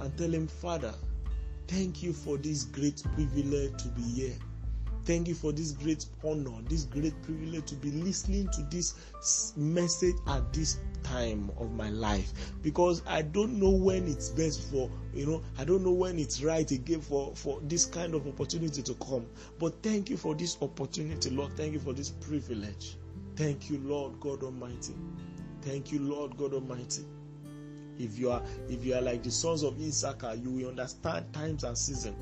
A: and tell him, Father, thank you for this great privilege to be here. Thank you for this great honor, this great privilege to be listening to this message at this time of my life. Because I don't know when it's best for you know I don't know when it's right again for for this kind of opportunity to come. But thank you for this opportunity Lord. Thank you for this privilege. Thank you Lord God Almighty. Thank you Lord God Almighty. If you are if you are like the sons of Issachar you will understand times and seasons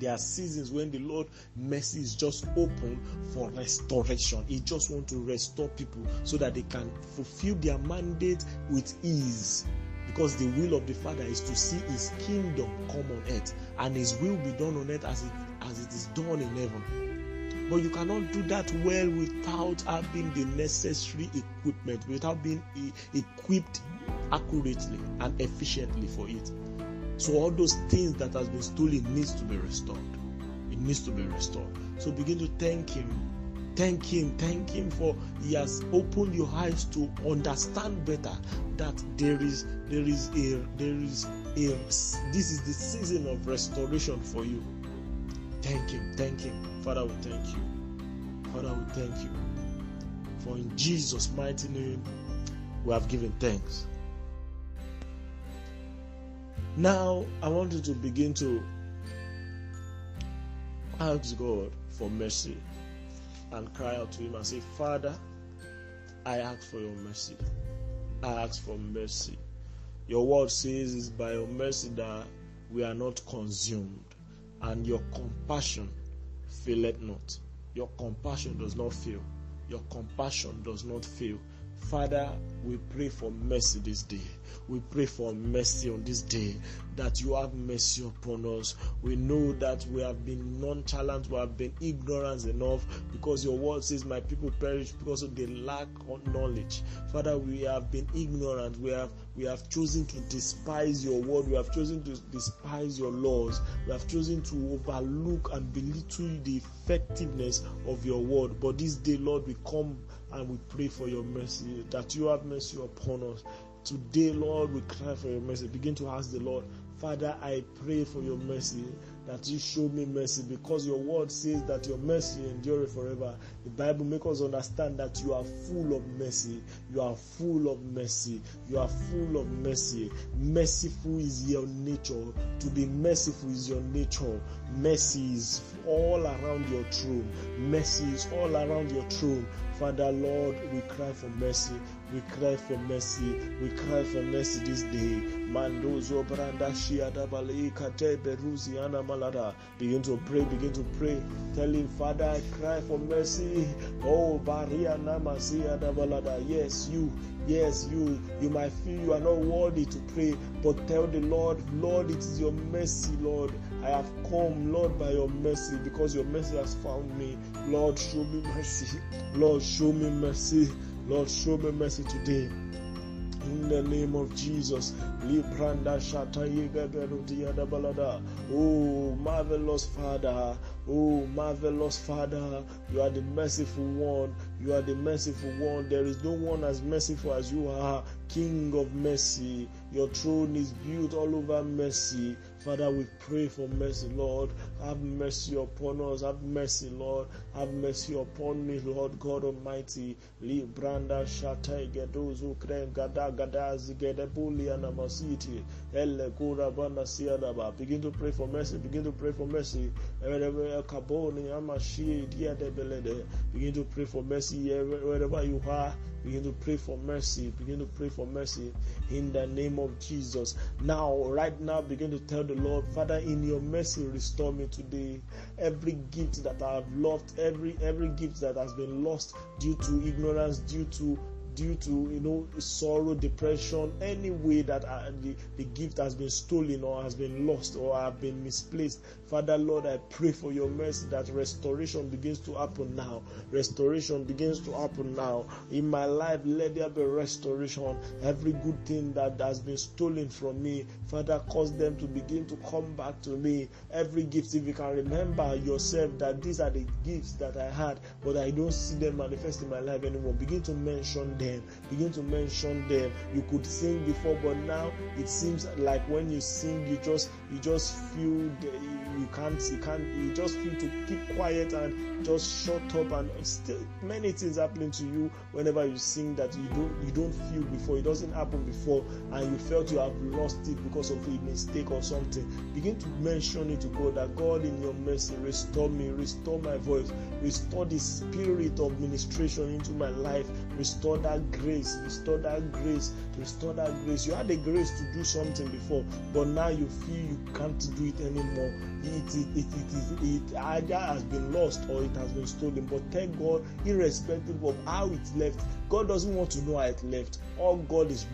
A: there are seasons when the Lord mercy is just open for restoration. He just wants to restore people so that they can fulfill their mandate with ease. Because the will of the Father is to see His kingdom come on earth, and His will be done on earth as it as it is done in heaven. But you cannot do that well without having the necessary equipment, without being equipped accurately and efficiently for it. So all those things that has been stolen needs to be restored. It needs to be restored. So begin to thank him. Thank him. Thank him for he has opened your eyes to understand better that there is there is a there is a this is the season of restoration for you. Thank him. Thank him. Father, we thank you. Father, we thank you. For in Jesus' mighty name we have given thanks. Now, I want you to begin to ask God for mercy and cry out to Him and say, Father, I ask for your mercy. I ask for mercy. Your word says it's by your mercy that we are not consumed, and your compassion faileth not. Your compassion does not fail. Your compassion does not fail. Father, we pray for mercy this day. We pray for mercy on this day that you have mercy upon us. We know that we have been nonchalant, we have been ignorant enough because your word says, My people perish because of the lack of knowledge. Father, we have been ignorant. We have we have chosen to despise your word. We have chosen to despise your laws. We have chosen to overlook and belittle the effectiveness of your word. But this day, Lord, we come and we pray for your mercy, that you have mercy upon us. Today, Lord, we cry for your mercy. Begin to ask the Lord, Father, I pray for your mercy that you show me mercy because your word says that your mercy endure forever. The Bible makes us understand that you are full of mercy. You are full of mercy. You are full of mercy. Merciful is your nature. To be merciful is your nature. Mercy is all around your throne. Mercy is all around your throne. Father, Lord, we cry for mercy. We cry for mercy. We cry for mercy this day. Mandozo branda shiada kate beruzi ana malada. Begin to pray, begin to pray. Tell him, Father, I cry for mercy. Oh, baria namasi balada. Yes, you. Yes, you you might feel you are not worthy to pray, but tell the Lord, Lord, it is your mercy, Lord. I have come, Lord, by your mercy, because your mercy has found me. Lord, show me mercy. Lord, show me mercy. Lord, show me mercy today. In the name of Jesus. Oh, marvelous Father. Oh, marvelous Father. You are the merciful one. You are the merciful one. There is no one as merciful as you are. King of mercy. Your throne is built all over mercy. Father, we pray for mercy, Lord. Have mercy upon us. Have mercy, Lord. Have mercy upon me, Lord God Almighty. Libranda shatai gedozu krem gada gada zigede buli anamasiti. Elle kura banda siadaba. Begin to pray for mercy. Begin to pray for mercy. Begin to pray for mercy eh, wherever you are. Begin to pray for mercy. Begin to pray for mercy in the name of Jesus. Now, right now, begin to tell the Lord, Father, in your mercy, restore me today. Every gift that I have lost, every every gift that has been lost due to ignorance, due to due to you know sorrow depression any way that uh, the, the gift has been stolen or has been lost or have been misplaced. Father lord i pray for your mercy that restoration begins to happen now. Restoration begins to happen now. In my life let there be restoration. Every good thing that has been stolen from me father cause them to begin to come back to me. Every gift if you can remember yourself that these are the gifts that i had but i don't see them manifest in my life anymore. Begin to mention them them, begin to mention them. You could sing before, but now it seems like when you sing, you just you just feel the, you can't you can't you just feel to keep quiet and just shut up and still many things happening to you whenever you sing that you don't you don't feel before. It doesn't happen before and you felt you have lost it because of a mistake or something. Begin to mention it to god that god in your mercy restore me restore my voice restore the spirit of ministration into my life restore that grace restore that grace restore that grace. You had the grace to do something before but now you feel you can't do it anymore. It, it, it, it is it either has been lost or it has been stolen. But thank god irrespective of how it left god doesn't want to know how it left. All god is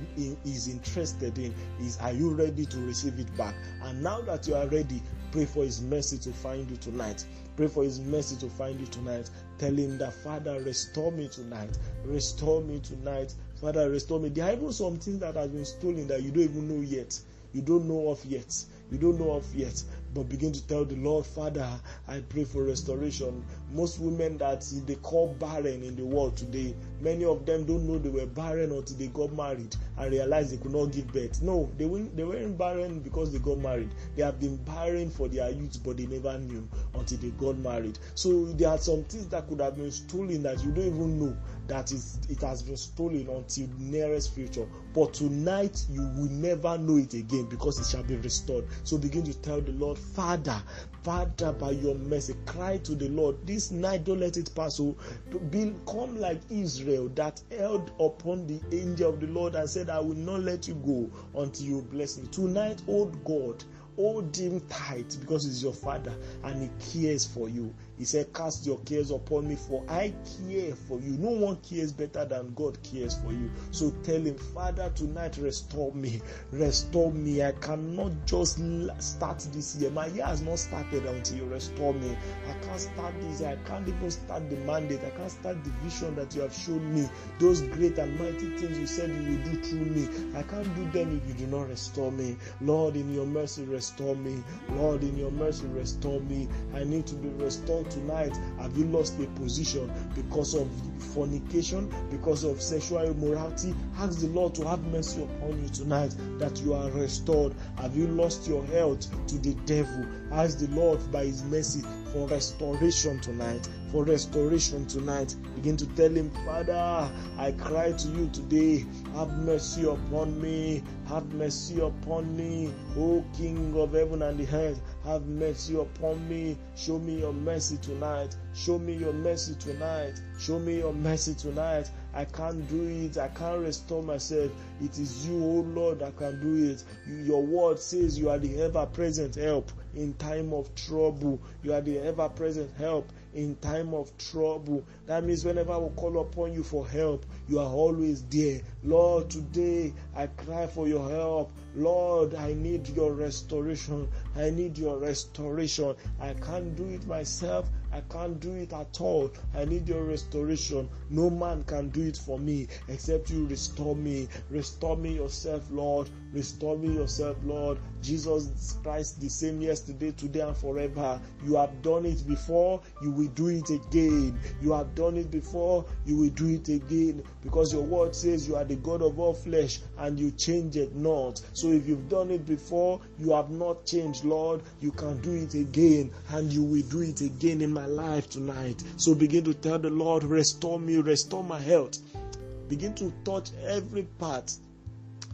A: is interested in is are you ready to receive it back? And now that you are ready pray for his mercy to find you tonight. Pray for his mercy to find you tonight. Tell him that father restore me tonight. Restore me tonight. Father restore me. There are even some things that have been stolen that you don't even know yet. You don't know of yet. You don't know of yet. But begin to tell the Lord, Father, I pray for restoration. Most women that they call barren in the world today, many of them don't know they were barren until they got married and realized they could not give birth. No, they weren't, they weren't barren because they got married. They have been barren for their youth, but they never knew until they got married. So there are some things that could have been stolen that you don't even know that is it has been stolen until nearest future. But tonight you will never know it again because it shall be restored. So begin to tell the Lord, Father, Father, by your mercy, cry to the Lord. This night, don't let it pass. Oh. So become like Israel that held upon the angel of the Lord and said, I will not let you go until you bless me. Tonight, old God, hold him tight because he's your father and he cares for you. He said, Cast your cares upon me, for I care for you. No one cares better than God cares for you. So tell him, Father, tonight restore me. Restore me. I cannot just start this year. My year has not started until you restore me. I can't start this year. I can't even start the mandate. I can't start the vision that you have shown me. Those great and mighty things you said you will do through me. I can't do them if you do not restore me. Lord, in your mercy, restore me. Lord, in your mercy, restore me. I need to be restored
B: tonight? Have you lost a position because of fornication, because of sexual immorality? Ask the Lord to have mercy upon you tonight that you are restored. Have you lost your health to the devil? Ask the Lord by his mercy for restoration tonight. For restoration tonight. Begin to tell him, Father, I cry to you today. Have mercy upon me. Have mercy upon me. O King of heaven and the earth, have mercy upon me. Show me your mercy tonight. Show me your mercy tonight. Show me your mercy tonight. I can't do it. I can't restore myself. It is you, O Lord, that can do it. Your word says you are the ever present help in time of trouble. You are the ever present help in time of trouble. That means whenever I will call upon you for help, you are always there. Lord, today I cry for your help. Lord, I need your restoration. I need your restoration. I can't do it myself. I can't do it at all. I need your restoration. No man can do it for me except you restore me. Restore me yourself, Lord. Restore me yourself, Lord. Jesus Christ, the same yesterday, today, and forever. You have done it before, you will do it again. You have done it before, you will do it again. Because your word says you are the God of all flesh and you change it not. So if you've done it before, you have not changed, Lord. You can do it again and you will do it again in my life tonight. So begin to tell the Lord, restore me, restore my health. Begin to touch every part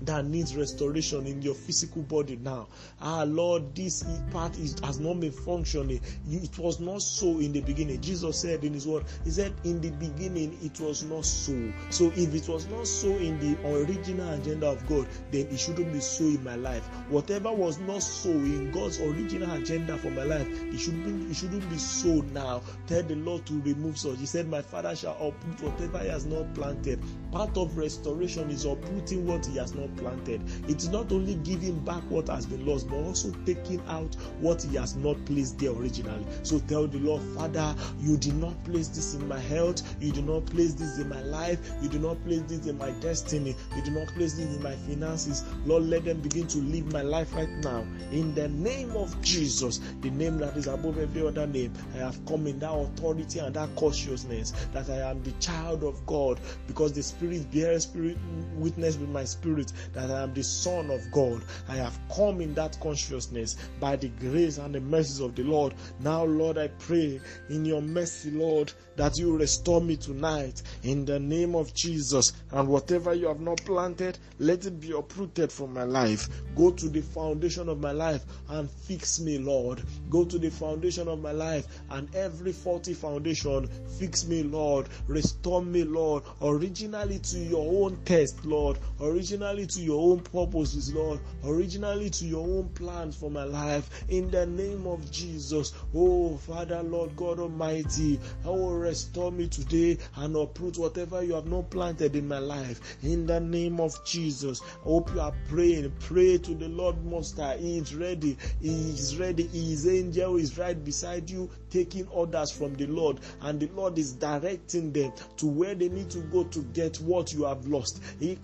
B: that needs restoration in your physical body now. Ah, Lord, this part is, has not been functioning. It was not so in the beginning. Jesus said in His word, He said, In the beginning, it was not so. So, if it was not so in the original agenda of God, then it shouldn't be so in my life. Whatever was not so in God's original agenda for my life, it should be, it shouldn't be so now. Tell the Lord to remove such. He said, My Father shall uproot whatever He has not planted. Part of restoration is uprooting what He has not planted. It's not only giving back what has been lost, but also taking out what He has not placed there originally. So tell the Lord, Father, you did not place this in my health, you did not place this in my life, you did not place this in my destiny, you did not place this in my finances. Lord, let them begin to live my life right now. In the name of Jesus, the name that is above every other name, I have come in that authority and that consciousness that I am the child of God because the Spirit bears spirit witness with my spirit that I am the Son of God. I have come in that consciousness by the grace and the mercies of the Lord. Now, Lord, I pray in your mercy, Lord, that you restore me tonight in the name of Jesus. And whatever you have not planted, let it be uprooted from my life. Go to the foundation of my life and fix me, Lord. Go to the foundation of my life and every faulty foundation, fix me, Lord. Restore me, Lord. Originally to your own test, Lord. Originally to your own purposes, Lord. Originally to your own plans for my life. In the name of Jesus. Oh, Father, Lord God Almighty, will restore me today and uproot whatever you have not planted in my life. In the name of Jesus. I hope you are praying. Pray to the Lord Most High. He is ready. He is ready. His angel is right beside you, taking orders from the Lord. And the Lord is directing them to where they need to go to get what you have lost. Begin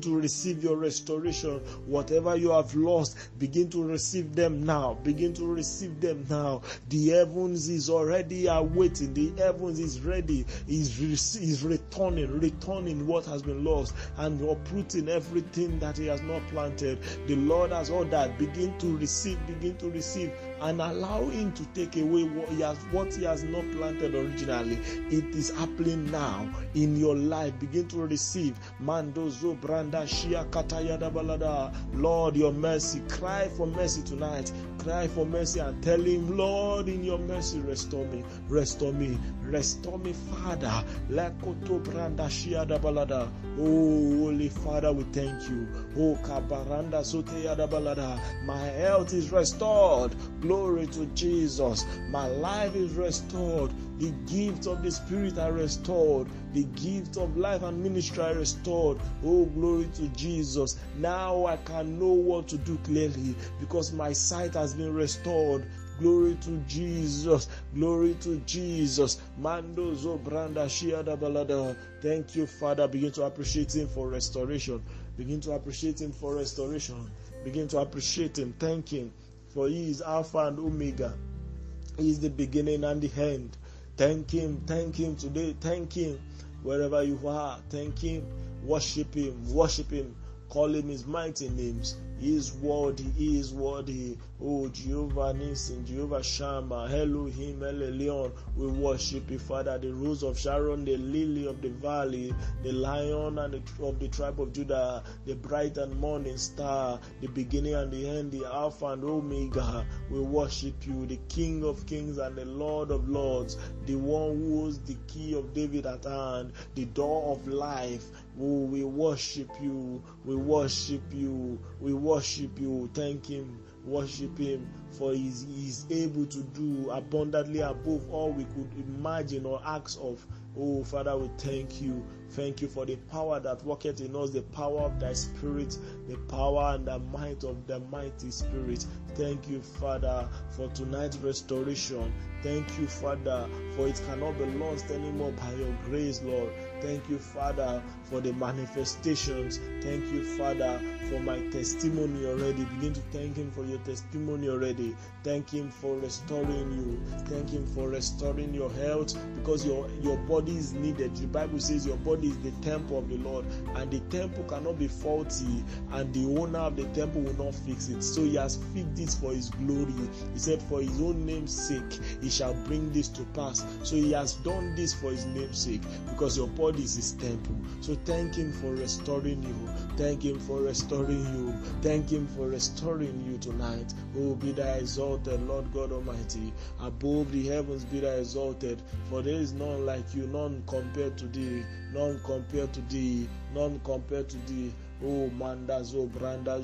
B: to receive your restoration. Whatever you have lost, begin to receive them now. Begin to receive them now. The heavens is already awaiting. The heavens is ready. Is is returning, returning what has been lost and uprooting everything that he has not planted. The Lord has ordered. Begin to receive. Begin to receive and allow him to take away what he has what he has not planted originally. It is happening now in your life. Begin to receive. Mandozo branda shia katayada balada. Lord, your mercy. Cry for mercy tonight. Cry for mercy and tell him, Lord, in your mercy, restore me. Restore me. Restore me, Father. Lekoto branda shia da balada. Oh, Holy Father, we thank you. Oh, kabaranda soteyada balada. My health is restored. Glory to Jesus. My life is restored. The gift of the Spirit are restored. The gift of life and ministry are restored. Oh, glory to Jesus. Now I can know what to do clearly because my sight has been restored. Glory to Jesus. Glory to Jesus. Mando Zobranda Shiada Balada. Thank you, Father. Begin to appreciate Him for restoration. Begin to appreciate Him for restoration. Begin to appreciate Him. Thank Him.
A: For He is Alpha and Omega. He is the beginning and the end. Thank Him, thank Him today, thank Him wherever you are. Thank Him, worship Him, worship Him, call Him His mighty names. He is worthy, He is worthy. Oh, Jehovah Nissi, Jehovah Shammah, Elohim, Elyon, we worship you, Father, the rose of Sharon, the lily of the valley, the lion and the, of the tribe of Judah, the bright and morning star, the beginning and the end, the Alpha and Omega. We worship you, the King of kings and the Lord of lords, the one who holds the key of David at hand, the door of life. Oh, we worship you, we worship you, we worship you. Thank Him. Worship him. For he is able to do abundantly above all we could imagine or ask of. Oh father we thank you. Thank you for the power that worketh in us the power of thy spirit the power and the might of the mighty spirit. Thank you father for tonight's restoration. Thank you father for it cannot be lost anymore by your grace lord Thank you, Father, for the manifestations. Thank you, Father, for my testimony already. Begin to thank Him for your testimony already. Thank Him for restoring you. Thank Him for restoring your health because your, your body is needed. The Bible says your body is the temple of the Lord, and the temple cannot be faulty, and the owner of the temple will not fix it. So He has fixed this for His glory. He said, For His own name's sake, He shall bring this to pass. So He has done this for His name's sake because your body is his temple. So thank him for restoring you. Thank him for restoring you. Thank him for restoring you tonight. Oh, be thou exalted, Lord God Almighty. Above the heavens be thou exalted. For there is none like you, none compared to thee, none compared to thee, none compared to thee. Oh, mandazo branda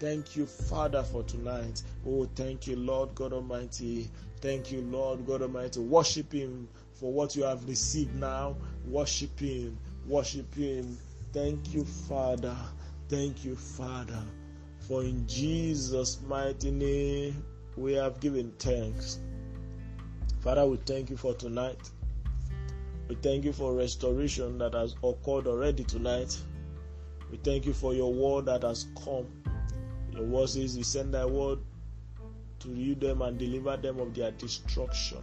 A: Thank you, Father, for tonight. Oh, thank you, Lord God Almighty. Thank you, Lord God Almighty. Worship Him for what you have received now. Worship Him. Worship Him. Thank you, Father. Thank you, Father. For in Jesus' mighty name we have given thanks. Father, we thank you for tonight. We thank you for restoration that has occurred already tonight. We thank you for your word that has come. Your word says you send thy word to you them and deliver them of their destruction.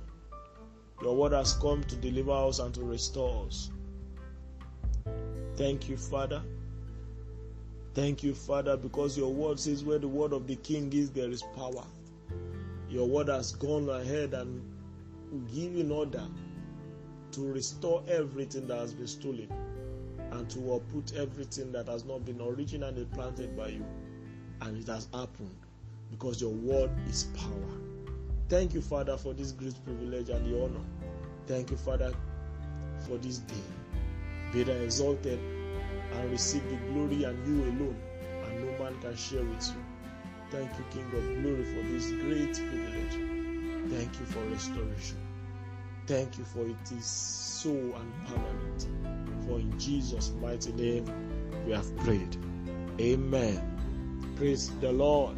A: Your word has come to deliver us and to restore us. Thank you, Father. Thank you, Father, because your word says where the word of the king is, there is power. Your word has gone ahead and given order to restore everything that has been stolen and to uproot everything that has not been originally planted by you. And it has happened because your word is power. Thank you, Father, for this great privilege and the honor. Thank you, Father, for this day. Be thou exalted and receive the glory and you alone, and no man can share with you. Thank you, King of glory, for this great privilege. Thank you for restoration. Thank you for it is so and permanent. For in Jesus' mighty name we have prayed. Amen. Praise the Lord.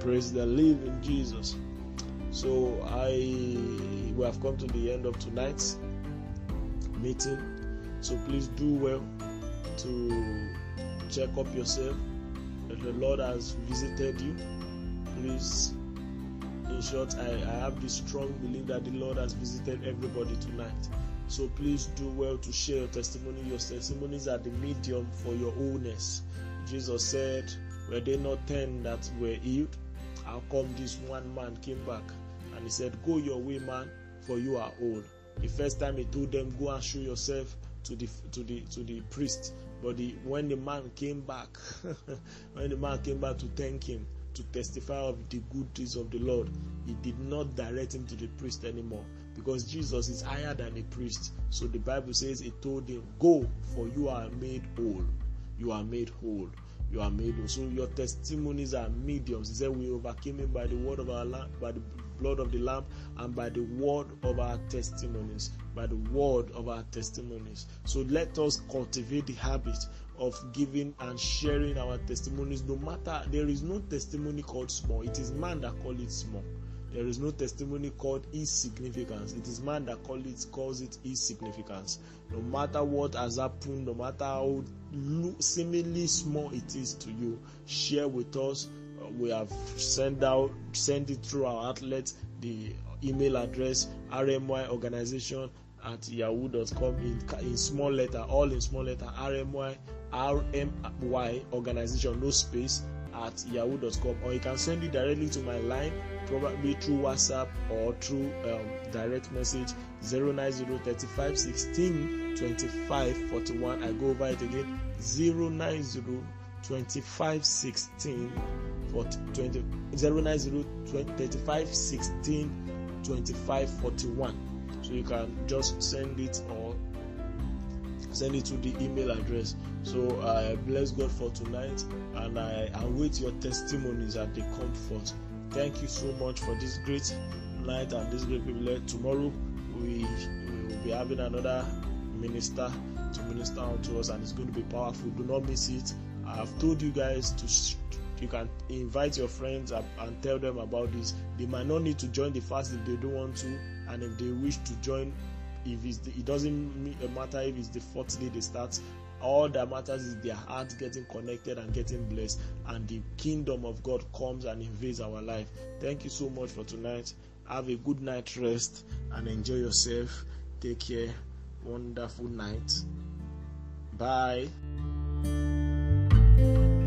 A: Praise the living Jesus. So I we have come to the end of tonight's meeting. So please do well to check up yourself. If the Lord has visited you, please in short, I, I have this strong belief that the Lord has visited everybody tonight. So please do well to share your testimony. Your testimonies are the medium for your wholeness. Jesus said, Were they not ten that were healed? How come this one man came back and he said, Go your way, man, for you are old. The first time he told them, Go and show yourself to the to the to the priest. But the, when the man came back, when the man came back to thank him, to testify of the good deeds of the Lord, he did not direct him to the priest anymore because Jesus is higher than a priest. So the Bible says he told him, Go, for you are made whole. You are made whole. You are made whole. So your testimonies are mediums. He said, We overcame him by the word of our by the blood of the lamb, and by the word of our testimonies. By the word of our testimonies. So let us cultivate the habit of giving and sharing our testimonies no matter there is no testimony called small it is man that call it small There is no testimony called insignificance. It is man that call it calls it insignificance. No matter what has happened, no matter how seemingly small it is to you, share with us. We have sent out sent it through our outlet, the email address rmy organization at yahoo.com in, in small letter, all in small letter, rmy rmy organization, no space at yahoo.com, or you can send it directly to my line, probably through WhatsApp or through um, direct message 090 35 16 25 41. I go over it again 090 25 16 20, 090 35 16 25 41 so you can just send it or send it to the email address. So i bless god for tonight and i await your testimonies at the comfort thank you so much for this great night and this great privilege. Tomorrow we, we will be having another minister to minister unto us and it's going to be powerful. Do not miss it i have told you guys to you can invite your friends and tell them about this. They might not need to join the fast if they don't want to and if they wish to join if the, it doesn't uh, matter if it's the fourth day they start. All that matters is their heart getting connected and getting blessed and the kingdom of god comes and invades our life. Thank you so much for tonight. Have a good night rest and enjoy yourself. Take care. Wonderful night thank you